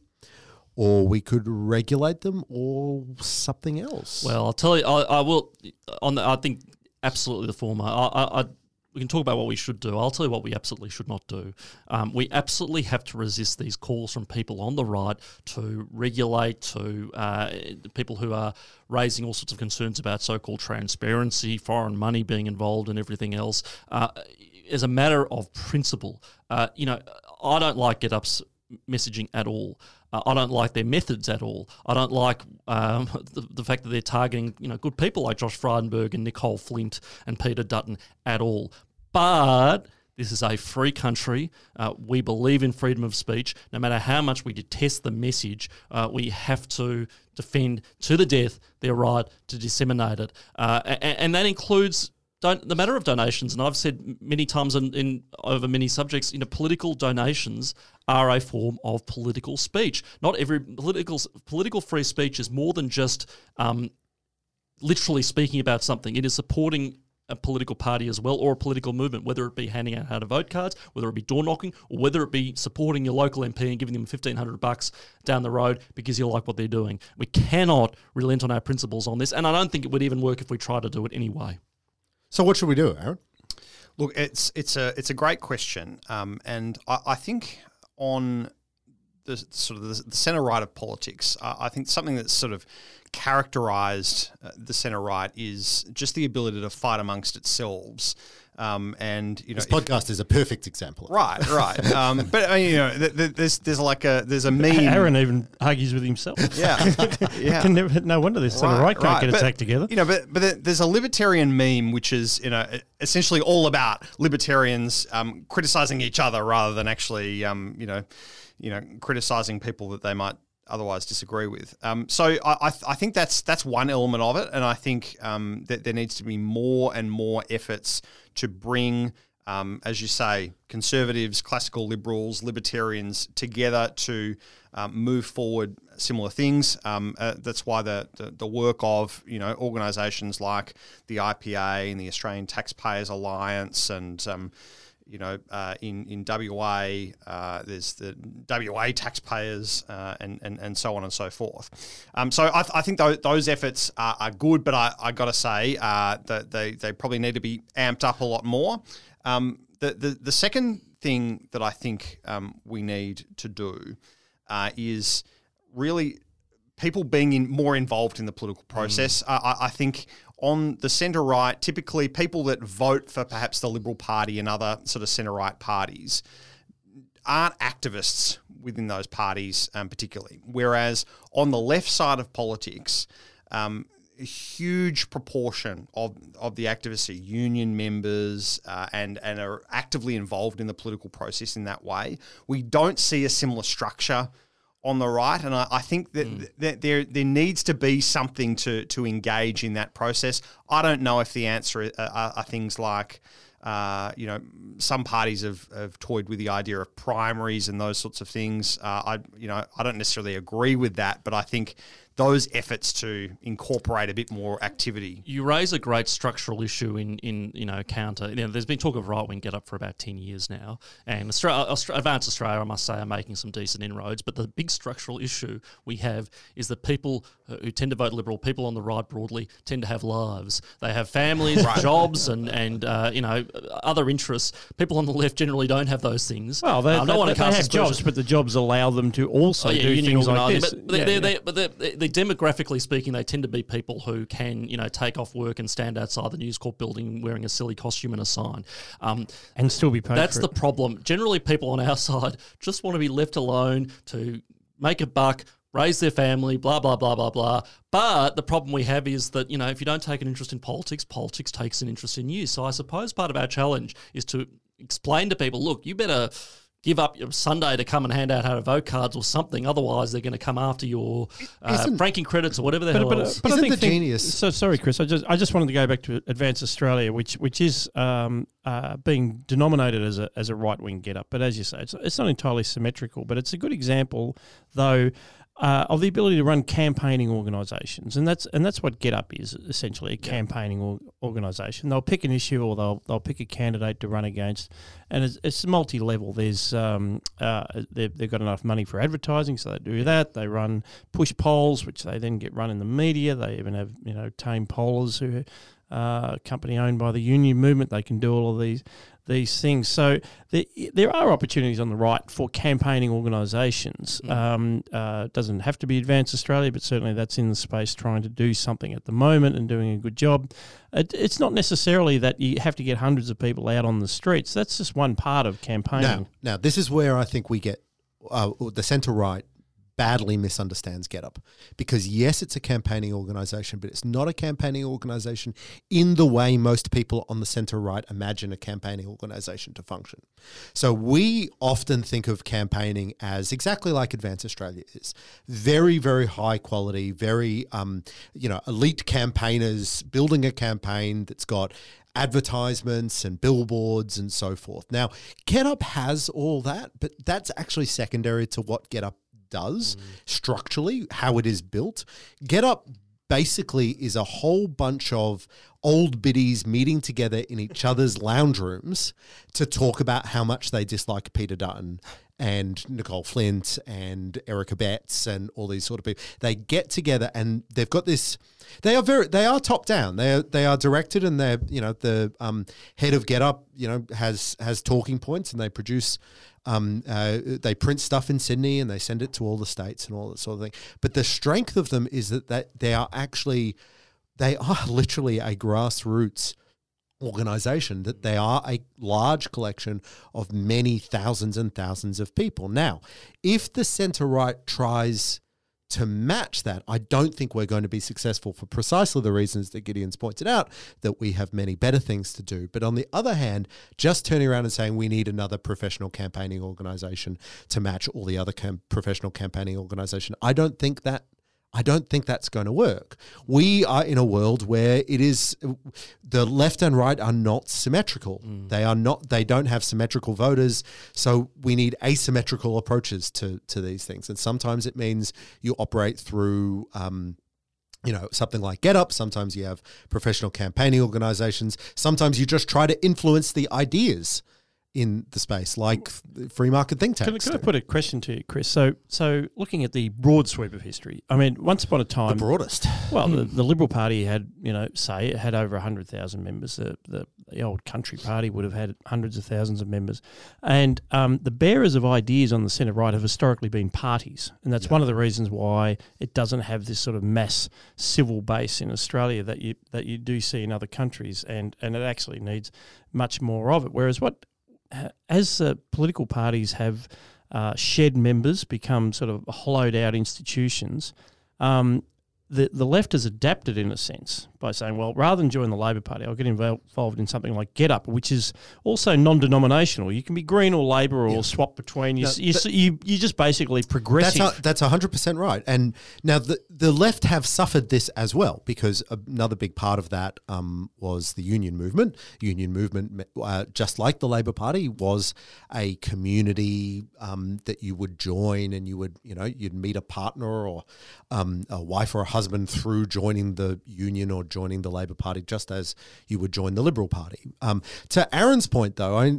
or we could regulate them or something else. Well, I'll tell you, I, I will. On the, I think absolutely the former. I, I, we can talk about what we should do. I'll tell you what we absolutely should not do. Um, we absolutely have to resist these calls from people on the right to regulate, to uh, people who are raising all sorts of concerns about so called transparency, foreign money being involved, and everything else. Uh, as a matter of principle, uh, you know, I don't like GetUp's messaging at all. Uh, I don't like their methods at all. I don't like um, the, the, fact that they're targeting you know good people like Josh Frydenberg and Nicolle Flint and Peter Dutton at all. But This is a free country. Uh, we believe in freedom of speech. No matter how much we detest the message, uh, we have to defend to the death their right to disseminate it. Uh, and, and, that includes the matter of donations. And I've said many times in, in over many subjects, you know, political donations are a form of political speech. Not every political political free speech is more than just um, literally speaking about something. It is supporting a political party as well or a political movement, whether it be handing out how to vote cards, whether it be door knocking, or whether it be supporting your local MP and giving them fifteen hundred bucks down the road because you like what they're doing. We cannot relent on our principles on this, and I don't think it would even work if we try to do it anyway. So what should we do, Aaron? Look, it's it's a it's a great question, um, and I, I, think on the sort of the, the centre right of politics, uh, I think something that's sort of characterised uh, the centre right is just the ability to fight amongst itself. Um, and you know, this podcast if, is a perfect example. Right, right. Um, but I mean, you know, th- th- there's there's like a there's a meme. Aaron even argues with himself. Yeah, yeah. Never, no wonder this centre right, right can't right. get its act together. You know, but but there's a libertarian meme which is you know essentially all about libertarians um, criticizing each other rather than actually um, you know you know criticizing people that they might otherwise disagree with. Um, so I, I, th- I, think that's that's one element of it, and I think um, that there needs to be more and more efforts to bring, um, as you say, conservatives, classical liberals, libertarians together to um, move forward similar things. Um, uh, that's why the, the, the work of you know organisations like the IPA and the Australian Taxpayers Alliance and um, you know, uh, in in WA, uh, there's the WA taxpayers uh, and, and and so on and so forth. Um, so I, th- I think those, those efforts are, are, good, but I, I got to say uh, that they, they probably need to be amped up a lot more. Um, the, the the second thing that I think um, we need to do uh, is really people being in, more involved in the political process. Mm. I, I think on the centre right, typically people that vote for perhaps the Liberal Party and other sort of centre right parties aren't activists within those parties, um, particularly. Whereas on the left side of politics, um, a huge proportion of, of the activists are union members uh, and, and are actively involved in the political process in that way. We don't see a similar structure on the right, and I, I think that, mm. that, there there needs to be something to to engage in that process. I don't know if the answer are, are, are things like. Uh, you know, some parties have, have toyed with the idea of primaries and those sorts of things. Uh, I, you know, I don't necessarily agree with that, but I think those efforts to incorporate a bit more activity. You raise a great structural issue in, in you know counter. You know, there's been talk of right wing get up for about ten years now, and Australia, Australia, Advance Australia, I must say, are making some decent inroads. But the big structural issue we have is that people who tend to vote Liberal, people on the right broadly, tend to have lives. They have families, right. jobs, and and uh, you know other interests. People on the left generally don't have those things. Well, they, um, they, they, they have jobs, but the jobs allow them to also oh, yeah, do things like this. But, yeah, they, yeah. but they, demographically speaking, they tend to be people who can, you know, take off work and stand outside the News Corp building wearing a silly costume and a sign, um, and still be paid. That's the problem. Generally, people on our side just want to be left alone to make a buck, raise their family, blah, blah, blah, blah, blah. But the problem we have is that, you know, if you don't take an interest in politics, politics takes an interest in you. So I suppose part of our challenge is to explain to people look, you better give up your Sunday to come and hand out how to vote cards or something. Otherwise, they're going to come after your uh, franking credits or whatever the but, hell. But, else. but, but I think, the genius. So sorry, Chris. I just I just wanted to go back to Advance Australia, which which is um, uh, being denominated as a as a right wing get up. But as you say, it's it's not entirely symmetrical. But it's a good example, though uh, of the ability to run campaigning organisations, and that's and that's what GetUp is essentially a campaigning or, organisation. They'll pick an issue or they'll they'll pick a candidate to run against, and it's, it's multi level. There's um, uh, they've, they've got enough money for advertising, so they do that. They run push polls, which they then get run in the media. They even have you know tame pollers who uh, company owned by the union movement. They can do all of these these things. So there, there are opportunities on the right for campaigning organisations. Mm. Um, uh, doesn't have to be Advance Australia, but certainly that's in the space trying to do something at the moment and doing a good job. It, it's not necessarily that you have to get hundreds of people out on the streets. That's just one part of campaigning. Now, now this is where I think we get uh, the centre right badly misunderstands GetUp because yes, it's a campaigning organization, but it's not a campaigning organization in the way most people on the center right imagine a campaigning organization to function. So we often think of campaigning as exactly like Advance Australia is very, very high quality, very um, you know elite campaigners building a campaign that's got advertisements and billboards and so forth. Now, GetUp has all that, but that's actually secondary to what GetUp does mm. structurally, how it is built. GetUp basically is a whole bunch of old biddies meeting together in each other's lounge rooms to talk about how much they dislike Peter Dutton and Nicolle Flint and Erica Abetz and all these sort of people. They get together and they've got this. They are very. They are top down. They are. They are directed, and they're. You know, the um, head of Get Up. You know, has has talking points, and they produce. Um, uh, they print stuff in Sydney, and they send it to all the states and all that sort of thing. But the strength of them is that that they are actually. They are literally a grassroots organization that they are a large collection of many thousands and thousands of people. Now, if the center right tries to match that, I don't think we're going to be successful for precisely the reasons that Gideon's pointed out that we have many better things to do. But on the other hand, just turning around and saying we need another professional campaigning organization to match all the other cam- professional campaigning organization, I don't think that I don't think that's going to work. We are in a world where it is the left and right are not symmetrical. Mm. They are not they don't have symmetrical voters, so we need asymmetrical approaches to to these things. And sometimes it means you operate through um, you know, something like GetUp. Sometimes you have professional campaigning organizations. Sometimes you just try to influence the ideas in the space, like free market think tanks. Can, can I put a question to you, Chris? So, so looking at the broad sweep of history, I mean, once upon a time, the broadest. Well, the, the Liberal Party had, you know, say it had over hundred thousand members. The, the, the old Country Party would have had hundreds of thousands of members, and um, the bearers of ideas on the centre right have historically been parties, and that's yeah. one of the reasons why it doesn't have this sort of mass civil base in Australia that you that you do see in other countries, and and it actually needs much more of it. Whereas what as uh, political parties have uh, shed members, become sort of hollowed out institutions, um, the, the left has adapted in a sense by saying, well, rather than join the Labor Party, I'll get involved in something like Get Up, which is also non-denominational. You can be Green or Labor or yeah. swap between. You, no, you, you, you, just basically progressive. That's a, that's 100% right. And now the, the left have suffered this as well because another big part of that um, was the union movement. Union movement, uh, just like the Labor Party, was a community um, that you would join and you would, you know, you'd meet a partner or um, a wife or a husband through joining the union or joining the Labor Party, just as you would join the Liberal Party. Um, to Aaron's point, though, I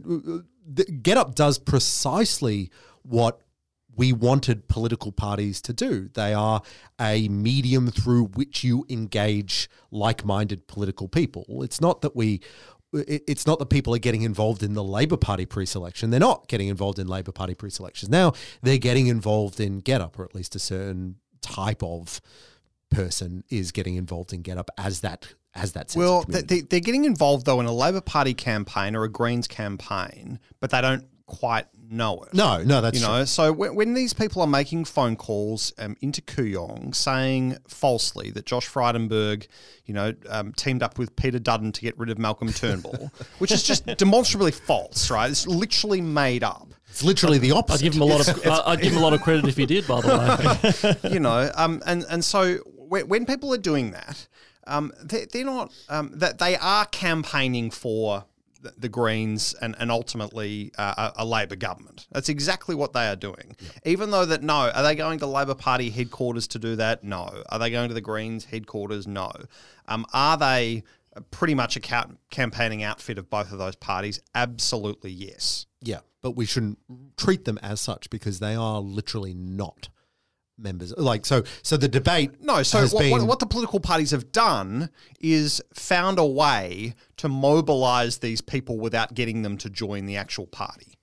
Up does precisely what we wanted political parties to do. They are a medium through which you engage like minded political people. It's not that we. It's not that people are getting involved in the Labor Party pre selection. They're not getting involved in Labor Party pre selections. Now they're getting involved in GetUp, or at least a certain type of person is getting involved in GetUp as that as that. well, they, they're getting involved though in a Labor Party campaign or a Greens campaign, but they don't quite know it. No, no, that's you know. True. So when, when, these people are making phone calls um, into Kooyong saying falsely that Josh Frydenberg, you know, um, teamed up with Peter Dutton to get rid of Malcolm Turnbull, which is just demonstrably false, right? It's literally made up. It's literally the opposite. I'd give him a lot of I'd give him a lot of credit if he did. By the way, you know, um, and and so when, when people are doing that, um, they, they're not um, that they are campaigning for the Greens and, and ultimately uh, a, a, Labor government. That's exactly what they are doing. Yeah. Even though that, no, are they going to Labor Party headquarters to do that? No. Are they going to the Greens headquarters? No. Um, are they pretty much a ca- campaigning outfit of both of those parties? Absolutely yes. Yeah, but we shouldn't treat them as such because they are literally not members. Like so, so the debate. No, so what, been, what, the political parties have done is found a way to mobilize these people without getting them to join the actual party.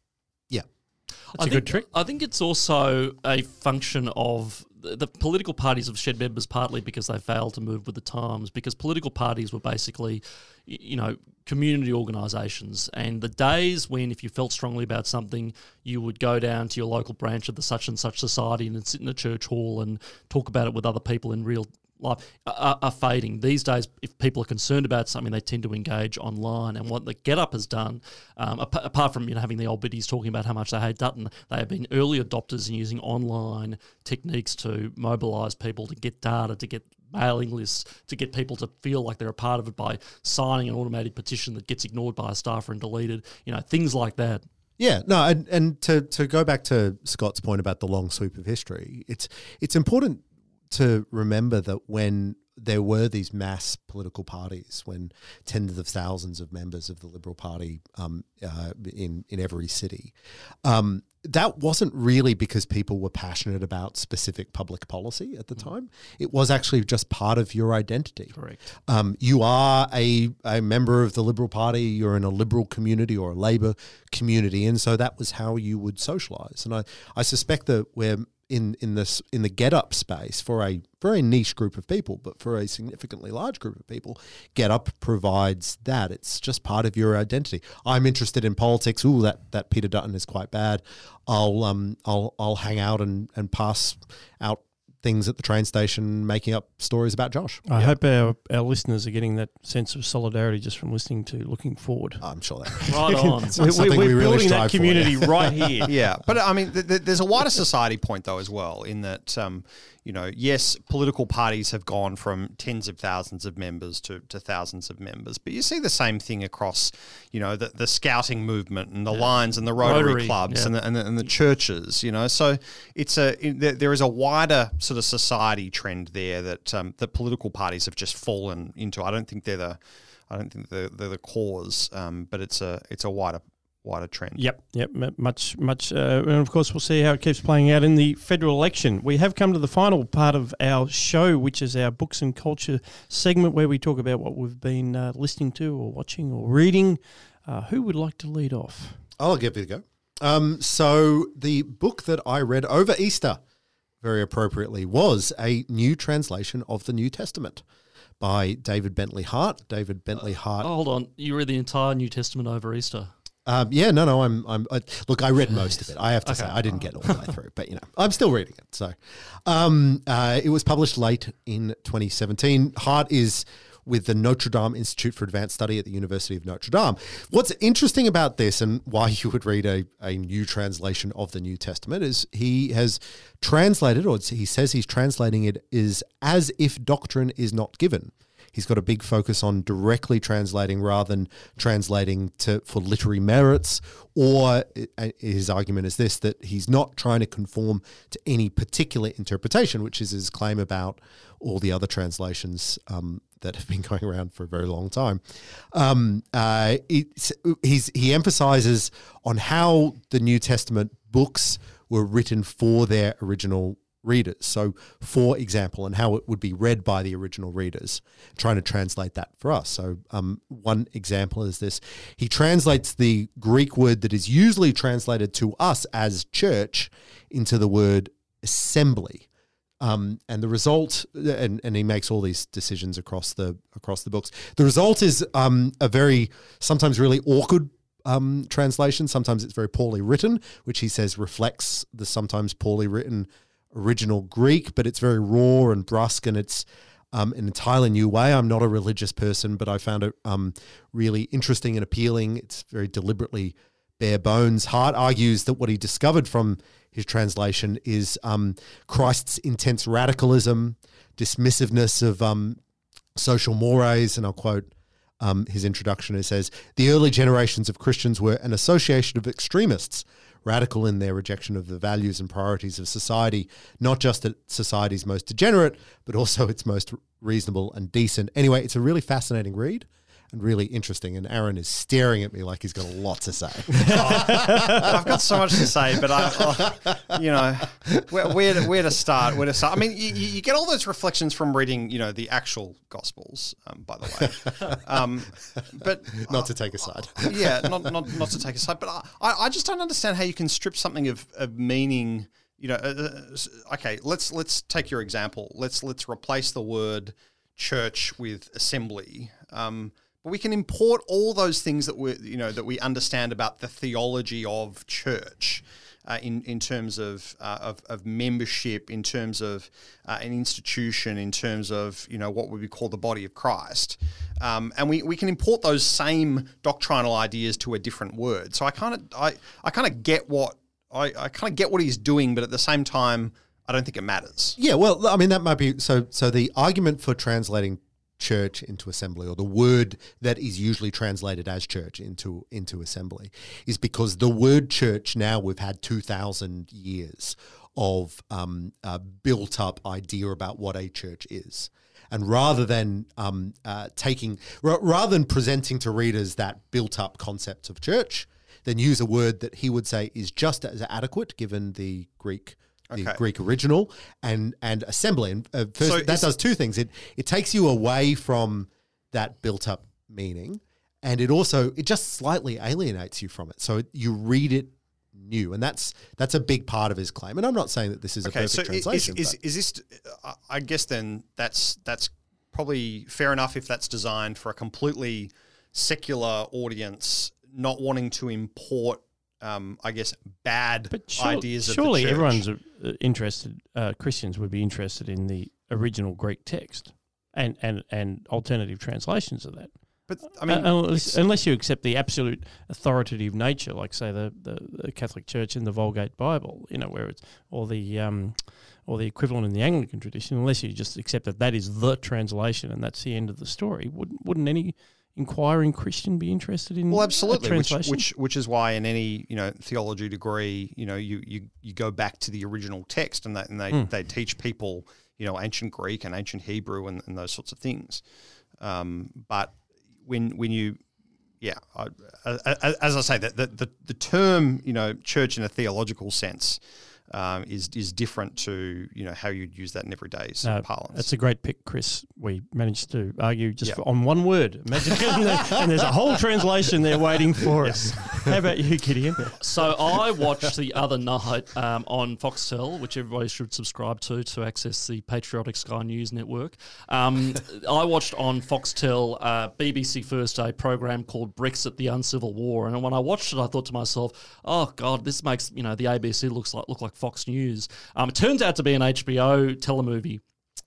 Yeah, that's I a think, good trick. I think it's also a function of the, political parties have shed members partly because they failed to move with the times. Because political parties were basically, you know, community organisations, and the days when if you felt strongly about something, you would go down to your local branch of the such and such society and sit in a church hall and talk about it with other people in real life are, are, fading these days. If people are concerned about something, they tend to engage online. And what the Get Up has done, um, ap- apart from you know having the old biddies talking about how much they hate Dutton, they have been early adopters in using online techniques to mobilise people to get data, to get mailing lists, to get people to feel like they're a part of it by signing an automated petition that gets ignored by a staffer and deleted. You know things like that. Yeah, no, and, and to, to go back to Scott's point about the long sweep of history, it's it's important to remember that when there were these mass political parties, when tens of thousands of members of the Liberal Party um, uh, in in every city, um, that wasn't really because people were passionate about specific public policy at the mm. time. It was actually just part of your identity. Correct. Um, you are a, a member of the Liberal Party, you're in a Liberal community or a Labor community, and so that was how you would socialise. And I, I suspect that we're in in this in the get up space for a very niche group of people, but for a significantly large group of people, get up provides that. It's just part of your identity. I'm interested in politics. Ooh, that that Peter Dutton is quite bad. I'll um I'll I'll hang out and and pass out things at the train station making up stories about Josh. I hope our, our listeners are getting that sense of solidarity just from listening to Looking Forward. I'm sure they are. right on. we're, we're we really building that community for, yeah. right here. Yeah, but I mean, th- th- there's a wider society point though as well in that um, you know, yes, political parties have gone from tens of thousands of members to, to thousands of members, but you see the same thing across, you know, the, the scouting movement and the yeah. Lions and the Rotary, Rotary clubs yeah. and, the, and, the, and, the, churches, you know. So it's a there is a wider sort of society trend there that um, that political parties have just fallen into. I don't think they're the I don't think they're, they're the cause, um, but it's a it's a wider wider trend. Yep, yep, much, much, uh, and of course we'll see how it keeps playing out in the federal election. We have come to the final part of our show, which is our books and culture segment, where we talk about what we've been uh, listening to or watching or reading. Uh, who would like to lead off? I'll give it a go. Um, so the book that I read over Easter, very appropriately, was a new translation of the New Testament by David Bentley Hart. David Bentley Hart. Oh, hold on, you read the entire New Testament over Easter? Um, yeah, no, no. I'm, I'm. I, look, I read most of it. I have to okay. say, I didn't get all the way through, but you know, I'm still reading it. So, um, uh, it was published late in 2017. Hart is with the Notre Dame Institute for Advanced Study at the University of Notre Dame. What's interesting about this and why you would read a, a new translation of the New Testament is he has translated, or he says he's translating it, is as if doctrine is not given. He's got a big focus on directly translating rather than translating to for literary merits. Or his argument is this: that he's not trying to conform to any particular interpretation, which is his claim about all the other translations um, that have been going around for a very long time. Um, uh, he emphasizes on how the New Testament books were written for their original readers. So, for example, and how it would be read by the original readers, trying to translate that for us. So, um, one example is this he translates the Greek word that is usually translated to us as church into the word assembly. Um, and the result, and, and he makes all these decisions across the across the books. The result is um, a very sometimes really awkward um, translation. Sometimes it's very poorly written, which he says reflects the sometimes poorly written original Greek, but it's very raw and brusque and it's um, an entirely new way. I'm not a religious person, but I found it um, really interesting and appealing. It's very deliberately bare bones. Hart argues that what he discovered from his translation is um, Christ's intense radicalism, dismissiveness of um, social mores, and I'll quote um, his introduction. It says, The early generations of Christians were an association of extremists radical in their rejection of the values and priorities of society, not just at society's most degenerate, but also its most reasonable and decent. Anyway, it's a really fascinating read and really interesting. And Aaron is staring at me like he's got a lot to say. oh, I've got so much to say, but I, you know, where, where, to, where to start? Where to start? I mean, you, you, get all those reflections from reading, you know, the actual Gospels. Um, by the way, um, but not to take a side. Yeah, not, not not to take a side, but I, I just don't understand how you can strip something of, of meaning you know, uh, uh okay, let's let's take your example. Let's let's replace the word church with assembly. Um, but we can import all those things that we you know that we understand about the theology of church. Uh, in in terms of, uh, of, of membership, in terms of uh, an institution, in terms of you know what would be called the body of Christ, um, and we, we can import those same doctrinal ideas to a different word. So I kind of I, I kind of get what I, I kind of get what he's doing, but at the same time, I don't think it matters. Yeah, well, I mean that might be so. So the argument for translating church into assembly, or the word that is usually translated as church into into assembly, is because the word church now we've had two thousand years of um, built up idea about what a church is. And rather than um, uh, taking, r- rather than presenting to readers that built up concept of church, then use a word that he would say is just as adequate given the Greek the okay. Greek original and and assembly. And uh, first, so that does two things. It it takes you away from that built up meaning, and it also it just slightly alienates you from it. So you read it new, and that's that's a big part of his claim. And I'm not saying that this is okay, a perfect so translation. Is, is, is this? I guess then that's that's probably fair enough if that's designed for a completely secular audience not wanting to import, um, I guess, bad but sure, ideas. Surely everyone's uh, interested. Uh, Christians would be interested in the original Greek text and and and alternative translations of that. But I mean, uh, unless, unless, you accept the absolute authoritative nature, like say the, the, the, Catholic Church and the Vulgate Bible, you know, where it's or the um, or the equivalent in the Anglican tradition, unless you just accept that that is the translation and that's the end of the story, wouldn't wouldn't any inquiring Christian be interested in? Well, absolutely. Which, which which is why in any you know theology degree, you know, you you, you go back to the original text and that and they mm. they teach people you know ancient Greek and ancient Hebrew and, and those sorts of things. Um, but when when you yeah, I, as I say, the, the the term you know church in a theological sense um, is is different to you know how you'd use that in everyday no, parlance. That's a great pick, Chris. We managed to argue just yep. on one word. Imagine, and there's a whole translation there waiting for us. How about you, Gideon? So I watched the other night um, on Foxtel, which everybody should subscribe to to access the patriotic Sky News network. Um, I watched on Foxtel uh, BBC First Day program called Brexit: The Uncivil War, and when I watched it, I thought to myself, "Oh God, this makes you know the ABC looks like look like Fox News. Um, it turns out to be an HBO telemovie,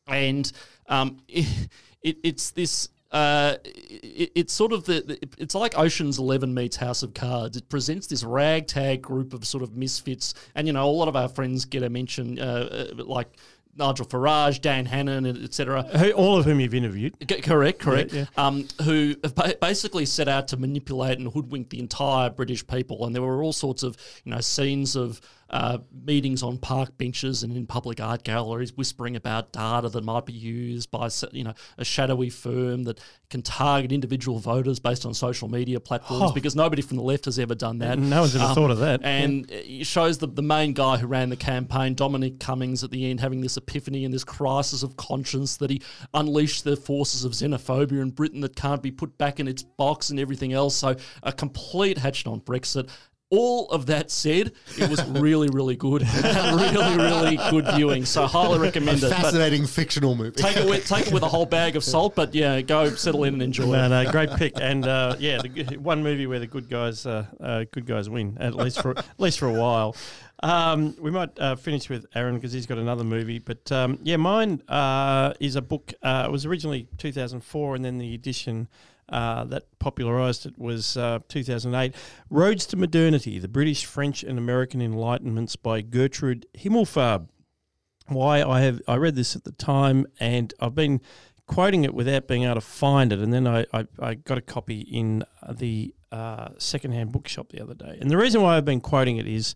and um, it, it, it's this. Uh, it, it's sort of the, it's like Ocean's Eleven meets House of Cards. It presents this ragtag group of sort of misfits, and you know a lot of our friends get a mention, uh, uh like Nigel Farage, Dan Hannan, etc. All of whom you've interviewed. C- correct, correct. Yeah, yeah. Um, who basically set out to manipulate and hoodwink the entire British people, and there were all sorts of you know scenes of uh, meetings on park benches and in public art galleries, whispering about data that might be used by you know a shadowy firm that can target individual voters based on social media platforms. Oh. Because nobody from the left has ever done that. No one's ever um, thought of that. And yeah. it shows the the main guy who ran the campaign, Dominic Cummings, at the end having this epiphany and this crisis of conscience that he unleashed the forces of xenophobia in Britain that can't be put back in its box and everything else. So a complete hatchet on Brexit. All of that said, it was really, really good. really, really good viewing. So highly recommend a it. Fascinating fictional movie. Take it with take it with a whole bag of salt, but yeah, go settle in and enjoy no, it. No, great pick. And uh, yeah, the, one movie where the good guys uh, uh, good guys win at least for at least for a while. Um, we might uh, finish with Aaron because he's got another movie. But um, yeah, mine uh, is a book. Uh, it was originally 2004, and then the edition uh, that popularised it was uh, 2008. Roads to Modernity: The British, French, and American Enlightenments by Gertrude Himmelfarb. Why I have I read this at the time, and I've been quoting it without being able to find it, and then I, I, I got a copy in the uh, secondhand bookshop the other day. And the reason why I've been quoting it is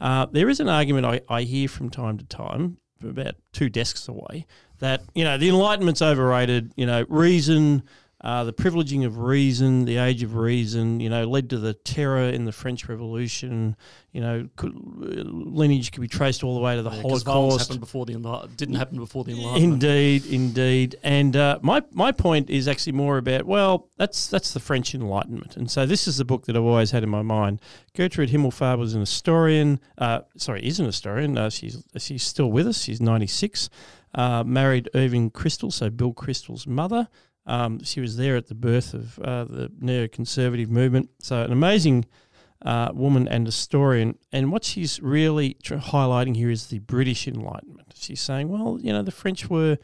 uh, there is an argument I, I hear from time to time, about two desks away, that you know the Enlightenment's overrated. You know, reason uh, the privileging of reason, the age of reason, you know, led to the terror in the French Revolution. You know, could, uh, lineage could be traced all the way to the Yeah, Holocaust. happened before the didn't happen before the Enlightenment. Indeed, indeed. And uh, my my point is actually more about well, that's that's the French Enlightenment, and so this is the book that I've always had in my mind. Gertrude Himmelfarb was an historian. Uh, sorry, is an historian. Uh, she's she's still with us. She's ninety six. Uh, married Irving Kristol, so Bill Kristol's mother. Um, she was there at the birth of uh, the neoconservative movement. So an amazing uh, woman and historian. And what she's really tr- highlighting here is the British Enlightenment. She's saying, well, you know, the French were,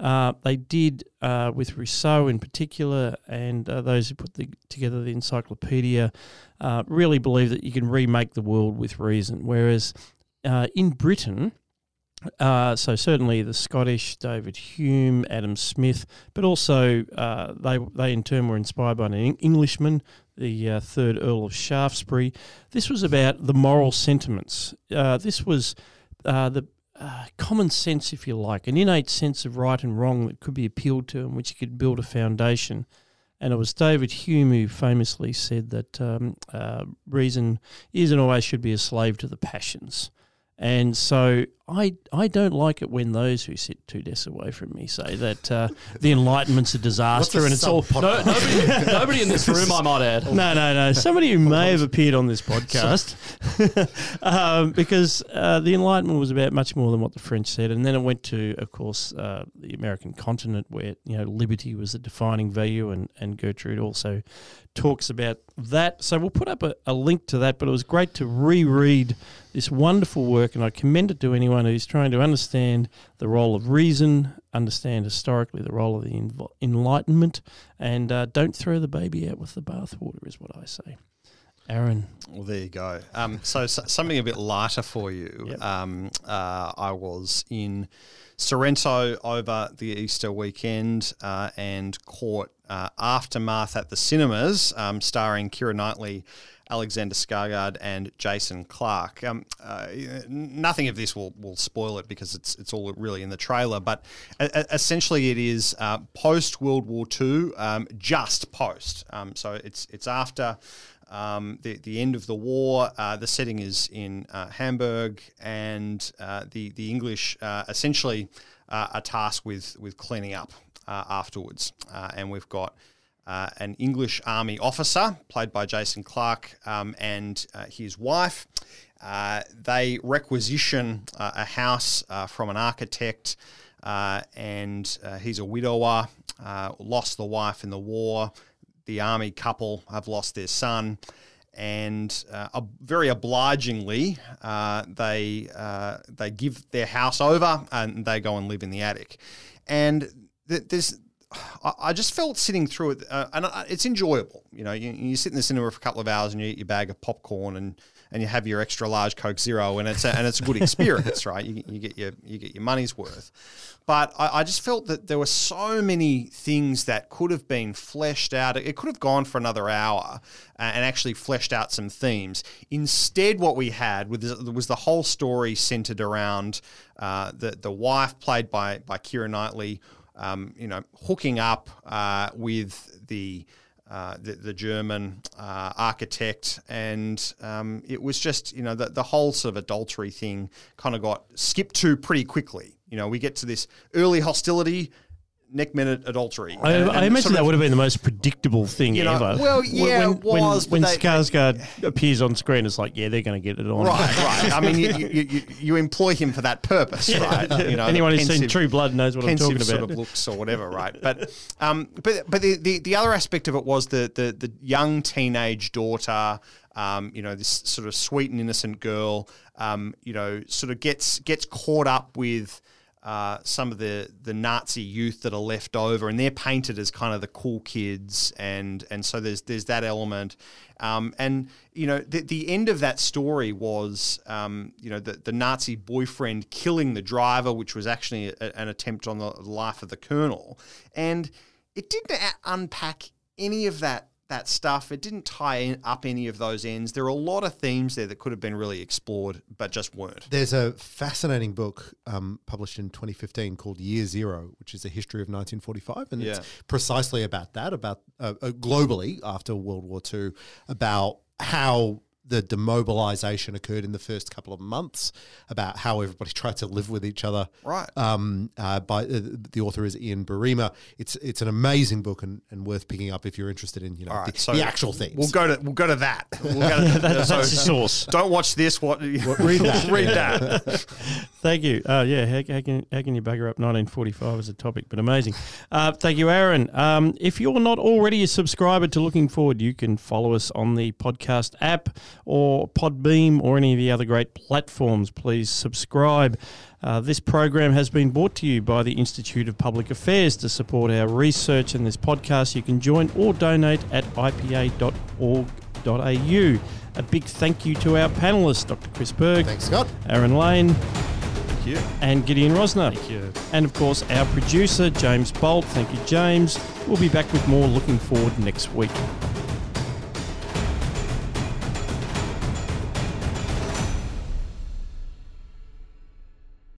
uh, they did uh, with Rousseau in particular, and uh, those who put the, together the encyclopedia, uh, really believe that you can remake the world with reason. Whereas in Britain, uh, so certainly the Scottish, David Hume, Adam Smith, but also uh, they they in turn were inspired by an Englishman, the uh, third Earl of Shaftesbury. This was about the moral sentiments. Uh, this was uh, the uh, common sense, if you like, an innate sense of right and wrong that could be appealed to and which you could build a foundation. And it was David Hume who famously said that um, reason is and always should be a slave to the passions. And so I I don't like it when those who sit two desks away from me say that uh, the Enlightenment's a disaster and it's all. No, nobody, nobody in this room, I might add. No, no, no. Somebody who may have appeared on this podcast, um, because uh, the Enlightenment was about much more than what the French said, and then it went to, of course, uh, the American continent, where you know liberty was a defining value, and and Gertrude also talks about that. So we'll put up a, a link to that. But it was great to reread this wonderful work, and I commend it to anyone who's trying to understand the role of reason, understand historically the role of the env- Enlightenment, and uh, don't throw the baby out with the bathwater, is what I say. Aaron. Well, there you go. Um, so, so something a bit lighter for you. Yep. Um, uh, I was in Sorrento over the Easter weekend uh, and caught uh, Aftermath at the cinemas, um, starring Keira Knightley, Alexander Skarsgård, and Jason Clarke. Um, uh, nothing of this will, will spoil it because it's it's all really in the trailer. But uh, essentially, it is uh, post World War II, um, just post. Um, so it's it's after um, the the end of the war. Uh, the setting is in uh, Hamburg, and uh, the the English uh, essentially are tasked with with cleaning up afterwards. And we've got uh, an English army officer played by Jason Clarke um, and uh, his wife. Uh, they requisition uh, a house uh, from an architect, uh, and he's a widower, lost the wife in the war. The army couple have lost their son, and ob- very obligingly, they they give their house over and they go and live in the attic. And th- there's I- just felt sitting through it, uh, and it's enjoyable. You know, you, you sit in the cinema for a couple of hours and you eat your bag of popcorn and, and you have your extra large Coke Zero, and it's a, and it's a good experience, right? You, you get your you get your money's worth. But I, I just felt that there were so many things that could have been fleshed out. It could have gone for another hour and actually fleshed out some themes. Instead, what we had was was the whole story centered around uh, the the wife played by by Keira Knightley um, you know, hooking up uh, with the, uh, the the German uh, architect, and um, it was just you know the the whole sort of adultery thing kind of got skipped to pretty quickly. You know, we get to this early hostility. Neck minute adultery. I, And- I imagine that of- would have been the most predictable thing You know, ever. well, yeah, when, it was, When, when they- Skarsgård appears on screen, it's like, yeah, they're going to get it on. Right, right. I mean, you, you, you, you employ him for that purpose, right? You know, Anyone who's seen True Blood knows what I'm pensive talking sort about. of looks or whatever, right? But um, but but the, the the other aspect of it was the the the young teenage daughter. Um, you know, this sort of sweet and innocent girl. Um, you know, sort of gets gets caught up with. Uh, some of the, the Nazi youth that are left over, and they're painted as kind of the cool kids, and and so there's there's that element, um, and you know the, the end of that story was um, you know the, the Nazi boyfriend killing the driver, which was actually a, an attempt on the life of the colonel, and it didn't unpack any of that that stuff. It didn't tie up any of those ends. There are a lot of themes there that could have been really explored, but just weren't. There's a fascinating book um, published in 2015 called Year Zero, which is a history of 1945, and yeah. it's precisely about that, about uh, uh, globally after World War II, about how the demobilization occurred in the first couple of months about how everybody tried to live with each other. Right. Um, uh, by uh, the author is Ian Buruma. It's it's an amazing book and, and worth picking up if you're interested in you know right, the, so the, actual things. We'll go to we'll go to that. We'll go to, that's so, the source. Don't watch this. What well, read that. read that. thank you. Uh, yeah. How, how, can how can you bugger up 1945 as a topic? But amazing. Uh, thank you, Aaron. Um, if you're not already a subscriber to Looking Forward, you can follow us on the podcast app or Podbean or any of the other great platforms, please subscribe. Uh, this program has been brought to you by the Institute of Public Affairs to support our research and this podcast. You can join or donate at ipa.org.au. A big thank you to our panelists, Dr. Chris Berg. Thanks, Scott. Aaron Lane. Thank you. And Gideon Rozner. Thank you. And of course, our producer, James Bolt. Thank you, James. We'll be back with more looking forward next week.